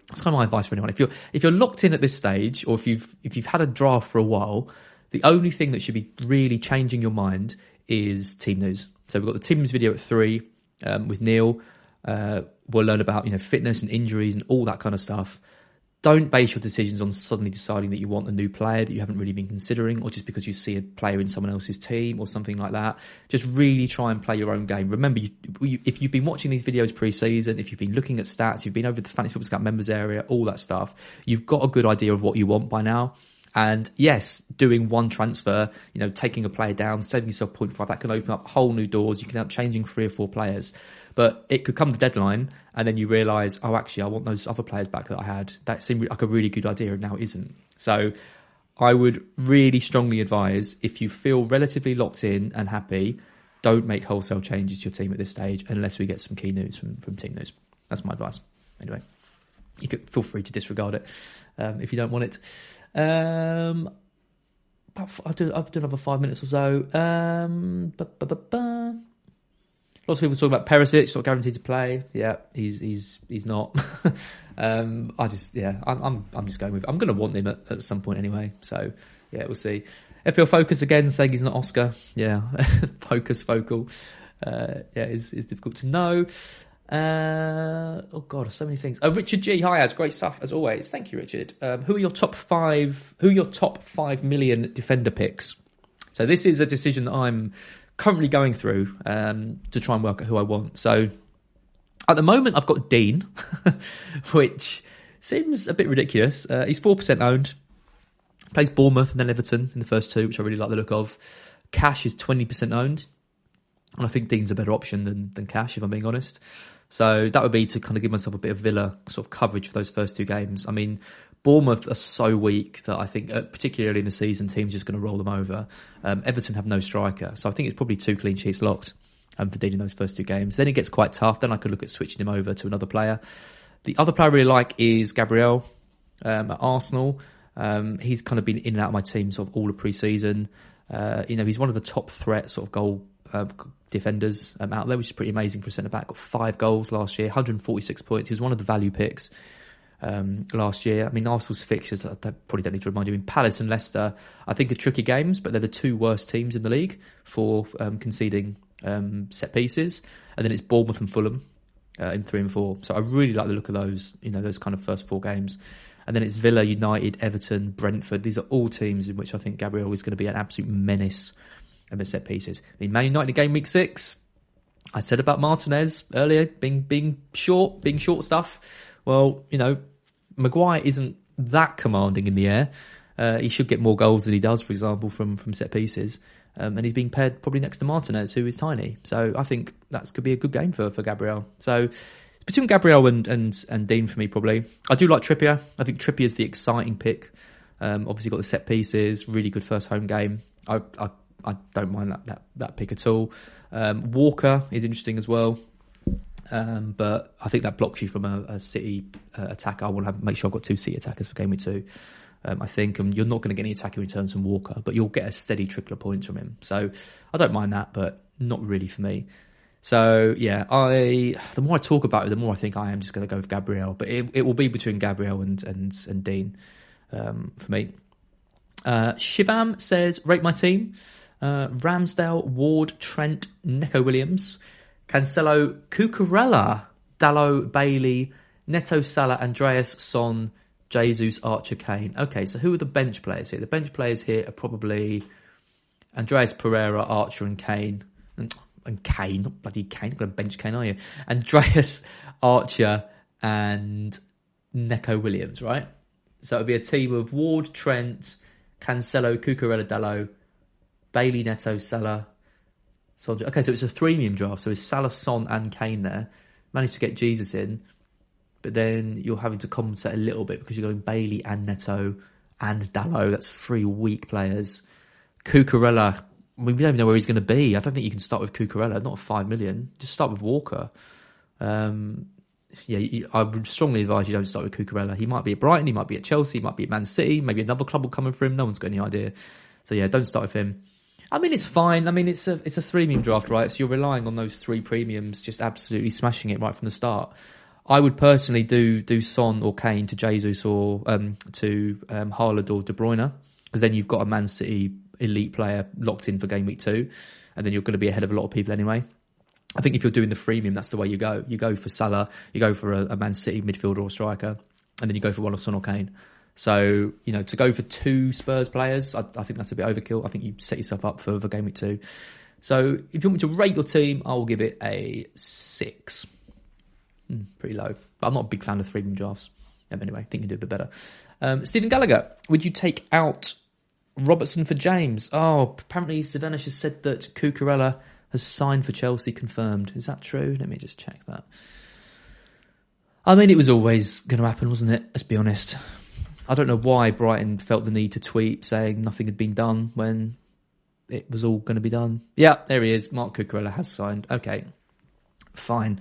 That's kind of my advice for anyone. If you're if you're locked in at this stage, or if you've if you've had a draft for a while, the only thing that should be really changing your mind is team news. So we've got the team news video at three um, with Neil. Uh, we'll learn about you know fitness and injuries and all that kind of stuff don't base your decisions on suddenly deciding that you want a new player that you haven't really been considering, or just because you see a player in someone else's team or something like that. Just really try and play your own game. Remember, you, you, if you've been watching these videos pre-season, if you've been looking at stats, you've been over the Fantasy Football Scout members area, all that stuff, you've got a good idea of what you want by now. And yes, doing one transfer, you know, taking a player down, saving yourself 0.5, that can open up whole new doors. You can end up changing three or four players. But it could come to deadline and then you realise, oh, actually, I want those other players back that I had. That seemed like a really good idea and now it isn't. So I would really strongly advise if you feel relatively locked in and happy, don't make wholesale changes to your team at this stage unless we get some key news from, from team news. That's my advice. Anyway, you could feel free to disregard it um, if you don't want it. Um, I'll do, I'll do another five minutes or so. Um, Lots of people talk about Perisic, not guaranteed to play. Yeah, he's he's he's not. um, I just yeah, I'm I'm I'm just going with. I'm going to want him at, at some point anyway. So yeah, we'll see. FPL Focus again saying he's not Oscar. Yeah, Focus Focal. Uh, yeah, is is difficult to know. Uh, oh god, so many things. Oh, Richard G. Hi, Az great stuff as always. Thank you, Richard. Um, who are your top five? Who are your top five million defender picks? So this is a decision that I'm currently going through um, to try and work out who I want. So at the moment, I've got Digne, which seems a bit ridiculous. Uh, he's four percent owned. Plays Bournemouth and then Everton in the first two, which I really like the look of. Cash is twenty percent owned, and I think Digne's a better option than than Cash, if I'm being honest. So that would be to kind of give myself a bit of Villa sort of coverage for those first two games. I mean, Bournemouth are so weak that I think, uh, particularly in the season, teams just going to roll them over. Um, Everton have no striker, so I think it's probably two clean sheets locked um, for Digne in those first two games. Then it gets quite tough. Then I could look at switching him over to another player. The other player I really like is Gabriel um, at Arsenal. Um, he's kind of been in and out of my team sort of all of pre-season. Uh, you know, he's one of the top threat sort of goal uh, defenders um, out there, which is pretty amazing for a centre back. Got five goals last year, 146 points. He was one of the value picks um, last year. I mean, Arsenal's fixtures, I don't, probably don't need to remind you, I mean, Palace and Leicester, I think are tricky games, but they're the two worst teams in the league for um, conceding um, set pieces. And then it's Bournemouth and Fulham uh, in three and four. So I really like the look of those, you know, those kind of first four games. And then it's Villa, United, Everton, Brentford. These are all teams in which I think Gabriel is going to be an absolute menace and the set pieces. I mean, Man United game week six. I said about Martinez earlier being being short, being short stuff. Well, you know, Maguire isn't that commanding in the air. Uh, he should get more goals than he does, for example, from from set pieces. Um, and he's being paired probably next to Martinez, who is tiny. So I think that could be a good game for for Gabriel. So between Gabriel and and and Digne for me probably. I do like Trippier. I think Trippier is the exciting pick. Um, obviously got the set pieces, really good first home game. I, I I don't mind that that, that pick at all. Um, Walker is interesting as well. Um, but I think that blocks you from a, a City uh, attacker. I want to have, make sure I've got two City attackers for game week two. Um, I think, and you're not going to get any attacking returns from Walker, but you'll get a steady trickle of points from him. So I don't mind that, but not really for me. So yeah, I the more I talk about it, the more I think I am just going to go with Gabriel. But it, it will be between Gabriel and and and Digne um, for me. Uh, Shivam says, rate my team uh, Ramsdale, Ward, Trent, Neco Williams, Cancelo, Cucurella, Dalot, Bailey, Neto, Salah, Andreas, Son, Jesus, Archer, Kane. Okay, so who are the bench players here? The bench players here are probably Andreas Pereira, Archer, and Kane. And, and Kane, not bloody Kane, going to bench Kane, are you? Andreas, Archer, and Neco Williams, right? So it would be a team of Ward, Trent, Cancelo, Cucurella, Dalot, Bailey, Neto, Salah, Okay, so it's a threemium draft. So it's Salah, Son, and Kane there. Managed to get Jesus in, but then you're having to compensate a little bit because you're going Bailey and Neto and Dalot. That's three weak players. Cucurella, I mean, we don't even know where he's going to be. I don't think you can start with Cucurella, not five million. Just start with Walker. Um, yeah, I would strongly advise you don't start with Cucurella. He might be at Brighton, he might be at Chelsea, he might be at Man City, maybe another club will come in for him. No one's got any idea. So yeah, don't start with him. I mean, it's fine. I mean, it's a it's a three premium draft, right? So you're relying on those three premiums, just absolutely smashing it right from the start. I would personally do do Son or Kane to Jesus or um, to um, or De Bruyne because then you've got a Man City elite player locked in for game week two, and then you're going to be ahead of a lot of people anyway. I think if you're doing the threemium, that's the way you go. You go for Salah, you go for a, a Man City midfielder or striker, and then you go for one of Son or Kane. So, you know, to go for two Spurs players, I, I think that's a bit overkill. I think you set yourself up for, the game week two. So, if you want me to rate your team, I will give it a six. Hmm, pretty low. But I'm not a big fan of three man drafts. Anyway, I think you do a bit better. Um, Stephen Gallagher, would you take out Robertson for James? Oh, apparently Savanish has said that Cucurella has signed for Chelsea, confirmed. Is that true? Let me just check that. I mean, it was always going to happen, wasn't it? Let's be honest. I don't know why Brighton felt the need to tweet saying nothing had been done when it was all going to be done. Yeah, there he is. Marc Cucurella has signed. Okay, fine.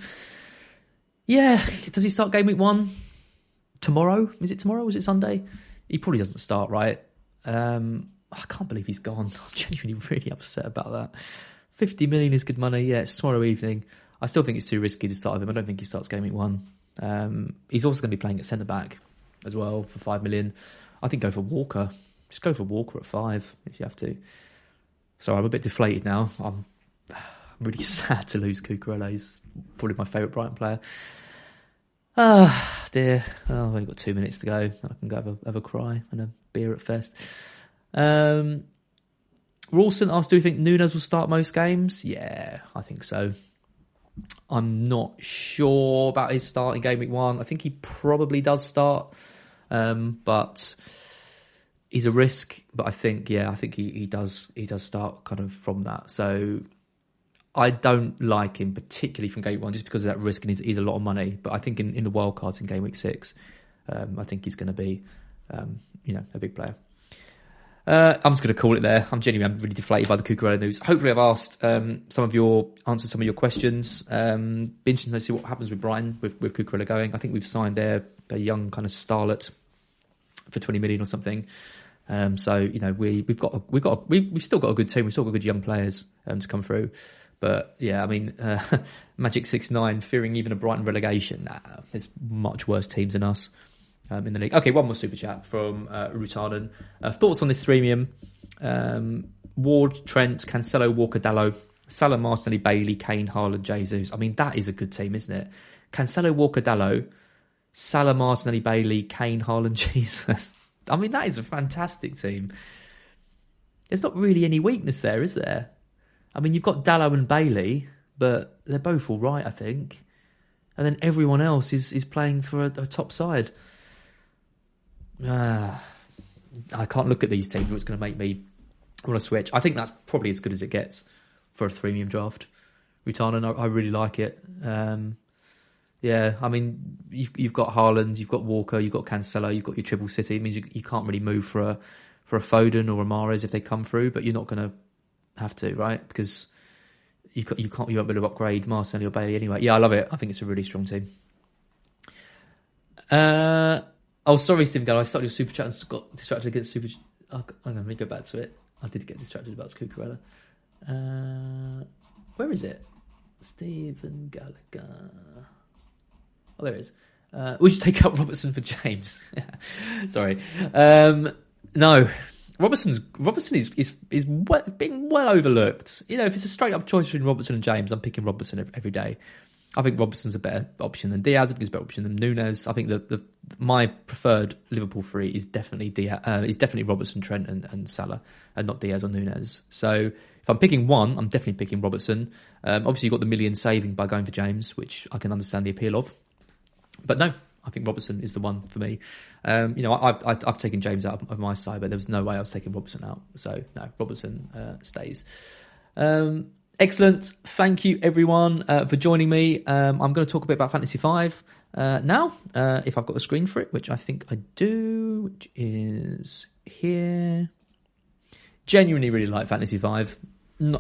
Yeah, does he start game week one tomorrow? Is it tomorrow? Is it Sunday? He probably doesn't start, right? Um, I can't believe he's gone. I'm genuinely really upset about that. 50 million is good money. Yeah, it's tomorrow evening. I still think it's too risky to start with him. I don't think he starts game week one. Um, he's also going to be playing at centre back as well for 5 million. I think go for Walker. Just go for Walker at 5 if you have to. Sorry, I'm a bit deflated now. I'm, really sad to lose Cucurella. He's probably my favourite Brighton player. Ah, dear. Oh, I've only got two minutes to go. I can go have a, have a cry and a beer at first. Um, Rawson asked, do you think Nunez will start most games? Yeah, I think so. I'm not sure about his start in game week one. I think he probably does start, um, but he's a risk. But I think, yeah, I think he, he does he does start kind of from that. So I don't like him particularly from game week one just because of that risk and he's, he's a lot of money. But I think in, in the wild cards in game week six, um, I think he's going to be, um, you know, a big player. Uh, I'm just going to call it there. I'm genuinely, I'm really deflated by the Cucurella news. Hopefully, I've asked um, some of your answered some of your questions. Um, be interesting to see what happens with Brighton with with Cucurella going. I think we've signed their a young kind of starlet for 20 million or something. Um, so you know we we've got we've got a, we, we've still got a good team. We've still got good young players um, to come through. But yeah, I mean, uh, Magic Six Nine fearing even a Brighton relegation. Nah, there's much worse teams than us um, in the league. Okay, one more super chat from uh, Rutaden. Uh, thoughts on this threemium? Um, Ward, Trent, Cancelo, Walker, Dalot, Salah, Martinelli, Bailey, Kane, Haaland, Jesus. I mean, that is a good team, isn't it? Cancelo, Walker, Dalot, Salah, Martinelli, Bailey, Kane, Haaland, Jesus. I mean, that is a fantastic team. There's not really any weakness there, is there? I mean, you've got Dalot and Bailey, but they're both all right, I think. And then everyone else is, is playing for a, a top side. Uh, I can't look at these teams. It's going to make me want to switch. I think that's probably as good as it gets for a three-medium draft. Rutanen, I, I really like it. Um, yeah, I mean, you've, you've got Haaland, you've got Walker, you've got Cancelo, you've got your triple city. It means you, you can't really move for a for a Foden or a Mahrez if they come through, but you're not going to have to, right? Because you you can't you won't be able to upgrade Marcelo or Bailey anyway. Yeah, I love it. I think it's a really strong team. Uh, oh, sorry, Stephen Gallo. I started your super chat and got distracted against super. Oh, hang on, let me go back to it. I did get distracted about Cucurella. Uh, where is it? Stephen Gallagher. Oh, there it is. Uh, we should take out Robertson for James. Sorry. Um, no, Robertson's Robertson is is is well, being well overlooked. You know, if it's a straight up choice between Robertson and James, I'm picking Robertson every day. I think Robertson's a better option than Diaz. I think he's a better option than Nunez. I think the, the my preferred Liverpool three is definitely Diaz, uh, is definitely Robertson, Trent, and, and Salah, and not Diaz or Nunez. So if I'm picking one, I'm definitely picking Robertson. Um, obviously, you've got the million saving by going for James, which I can understand the appeal of. But no, I think Robertson is the one for me. Um, you know, I've, I've, I've taken James out of my side, but there was no way I was taking Robertson out. So no, Robertson uh, stays. Um, excellent. Thank you everyone uh, for joining me. Um, I'm going to talk a bit about Fantasy Five uh, now, uh, if I've got the screen for it, which I think I do, which is here. Genuinely, really like Fantasy Five.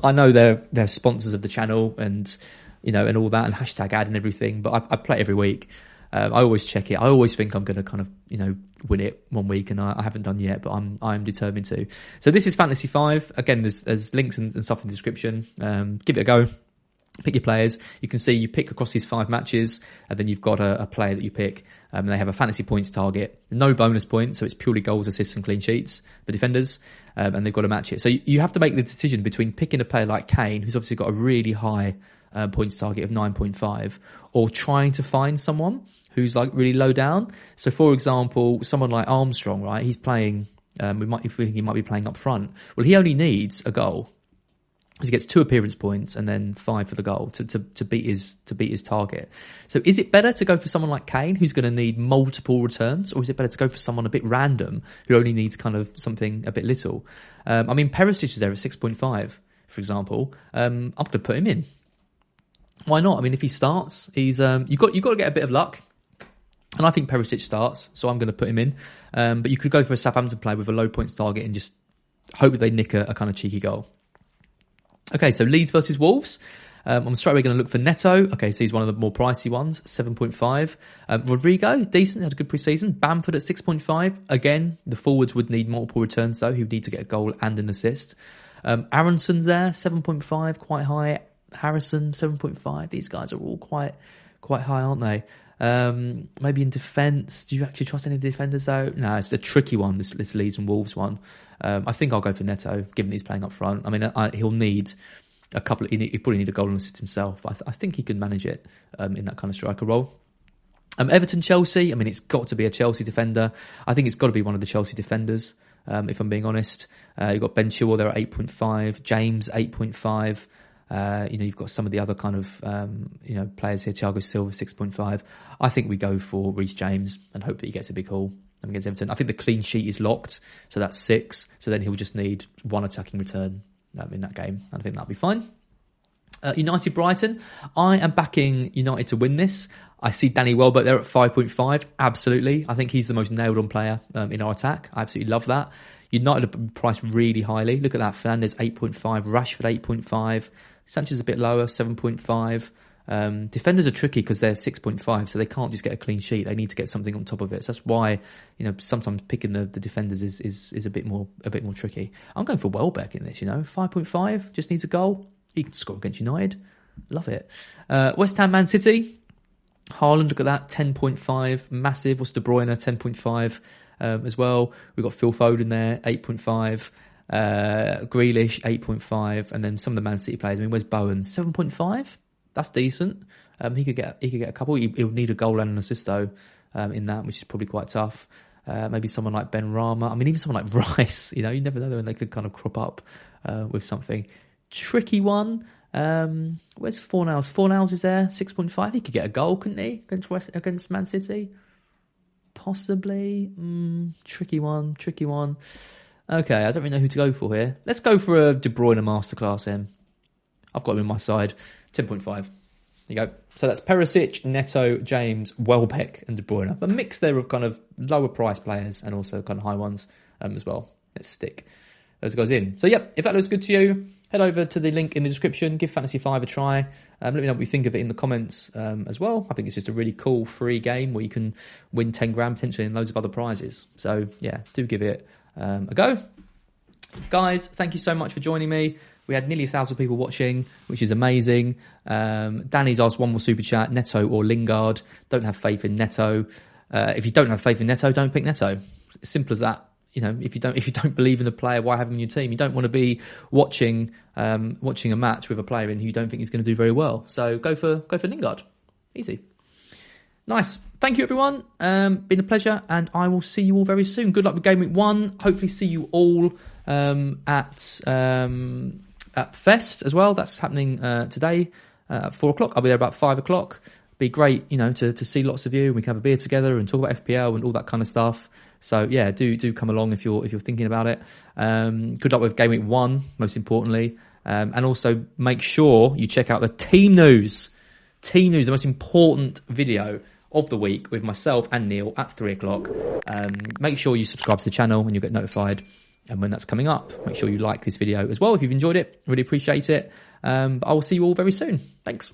I know they're they're sponsors of the channel and you know and all that and hashtag ad and everything, but I, I play every week. Um, I always check it. I always think I'm going to kind of, you know, win it one week, and I, I, haven't done yet, but I'm I'm determined to. So this is Fantasy Five. Again, there's there's links and, and stuff in the description. Um, give it a go. Pick your players. You can see you pick across these five matches, and then you've got a, a player that you pick. Um, they have a fantasy points target, no bonus points, so it's purely goals, assists, and clean sheets for defenders, um, and they've got to match it. So you, you have to make the decision between picking a player like Kane, who's obviously got a really high uh, points target of 9.5, or trying to find someone who's like really low down. So, for example, someone like Armstrong, right? He's playing. Um, we might, think he might be playing up front. Well, he only needs a goal. he gets two appearance points and then five for the goal to, to, to beat his to beat his target. So is it better to go for someone like Kane who's going to need multiple returns, or is it better to go for someone a bit random who only needs kind of something a bit little? Um, I mean, Perisic is there at six point five, for example. Um, I'm going to put him in. Why not? I mean, if he starts, he's um, you got you got to get a bit of luck. And I think Perisic starts, so I'm going to put him in. Um, but you could go for a Southampton play with a low points target and just hope that they nick a, a kind of cheeky goal. Okay, so Leeds versus Wolves. Um, I'm straight away going to look for Neto. Okay, so he's one of the more pricey ones, 7.5. Um, Rodrigo, decent, had a good preseason. Bamford at 6.5. Again, the forwards would need multiple returns though. He would need to get a goal and an assist. Um, Aaronson's there, 7.5, quite high. Harrison, 7.5. These guys are all quite quite high, aren't they? Um, maybe in defence. Do you actually trust any of the defenders though? No, it's a tricky one. This, this Leeds and Wolves one. Um, I think I'll go for Neto, given he's playing up front. I mean, I, he'll need a couple. Of, he, he probably need a goal and assist himself, but I, th- I think he can manage it um, in that kind of striker role. Um, Everton, Chelsea. I mean, it's got to be a Chelsea defender. I think it's got to be one of the Chelsea defenders. Um, if I'm being honest, uh, you've got Ben Chilwell there at 8.5, James 8.5. Uh, you know, you've got some of the other kind of um, you know players here. Thiago Silva six point five. I think we go for Reece James and hope that he gets a big haul against Everton. I think the clean sheet is locked, so that's six. So then he'll just need one attacking return um, in that game, and I think that'll be fine. Uh, United Brighton. I am backing United to win this. I see Danny Welbeck there at 5.5. Absolutely. I think he's the most nailed on player um, in our attack. I absolutely love that. United are priced really highly. Look at that. Fernandes 8.5, Rashford 8.5, Sanchez is a bit lower, 7.5. Um, defenders are tricky because they're 6.5, so they can't just get a clean sheet. They need to get something on top of it. So that's why, you know, sometimes picking the, the defenders is, is, is a bit more a bit more tricky. I'm going for Welbeck in this, you know, 5.5, just needs a goal. He can score against United. Love it. Uh, West Ham, Man City. Haaland, look at that, 10.5, massive. What's De Bruyne, 10.5 um, as well. We've got Phil Foden there, 8.5. Uh, Grealish, 8.5. And then some of the Man City players. I mean, where's Bowen? 7.5? That's decent. Um, he could get he could get a couple. He, will need a goal and an assist though um, in that, which is probably quite tough. Uh, maybe someone like Benrahma. I mean, even someone like Rice. You know, you never know when they could kind of crop up uh, with something tricky one. Um, where's Fornals? Fornals is there, six point five. He could get a goal, couldn't he, against West, against Man City? Possibly. Mm, tricky one. Tricky one. Okay, I don't really know who to go for here. Let's go for a De Bruyne masterclass then. I've got him in my side. 10.5. There you go. So that's Perisic, Neto, James, Welbeck, and De Bruyne. A mix there of kind of lower price players and also kind of high ones um, as well. Let's stick those guys in. So, yep, if that looks good to you, head over to the link in the description. Give Fantasy 5 a try. Um, let me know what you think of it in the comments um, as well. I think it's just a really cool free game where you can win 10 grand potentially and loads of other prizes. So, yeah, do give it um, a go. Guys, thank you so much for joining me. We had nearly a thousand people watching, which is amazing. Um, Danny's asked one more super chat: Neto or Lingard? Don't have faith in Neto. Uh, if you don't have faith in Neto, don't pick Neto. Simple as that. You know, if you don't if you don't believe in a player, why have him in your team? You don't want to be watching um, watching a match with a player in who you don't think he's going to do very well. So go for go for Lingard. Easy. Nice. Thank you, everyone. Um, been a pleasure, and I will see you all very soon. Good luck with Game Week One. Hopefully, see you all um, at um, at Fest as well. That's happening uh, today uh, at four o'clock. I'll be there about five o'clock. Be great, you know, to, to see lots of you. And we can have a beer together and talk about FPL and all that kind of stuff. So yeah, do do come along if you're if you're thinking about it. Um, good luck with Game Week One, most importantly, um, and also make sure you check out the team news. Team news, the most important video of the week with myself and Neil at three o'clock. Um, make sure you subscribe to the channel and you'll get notified and when that's coming up. Make sure you like this video as well if you've enjoyed it. Really appreciate it. Um, but I will see you all very soon. Thanks.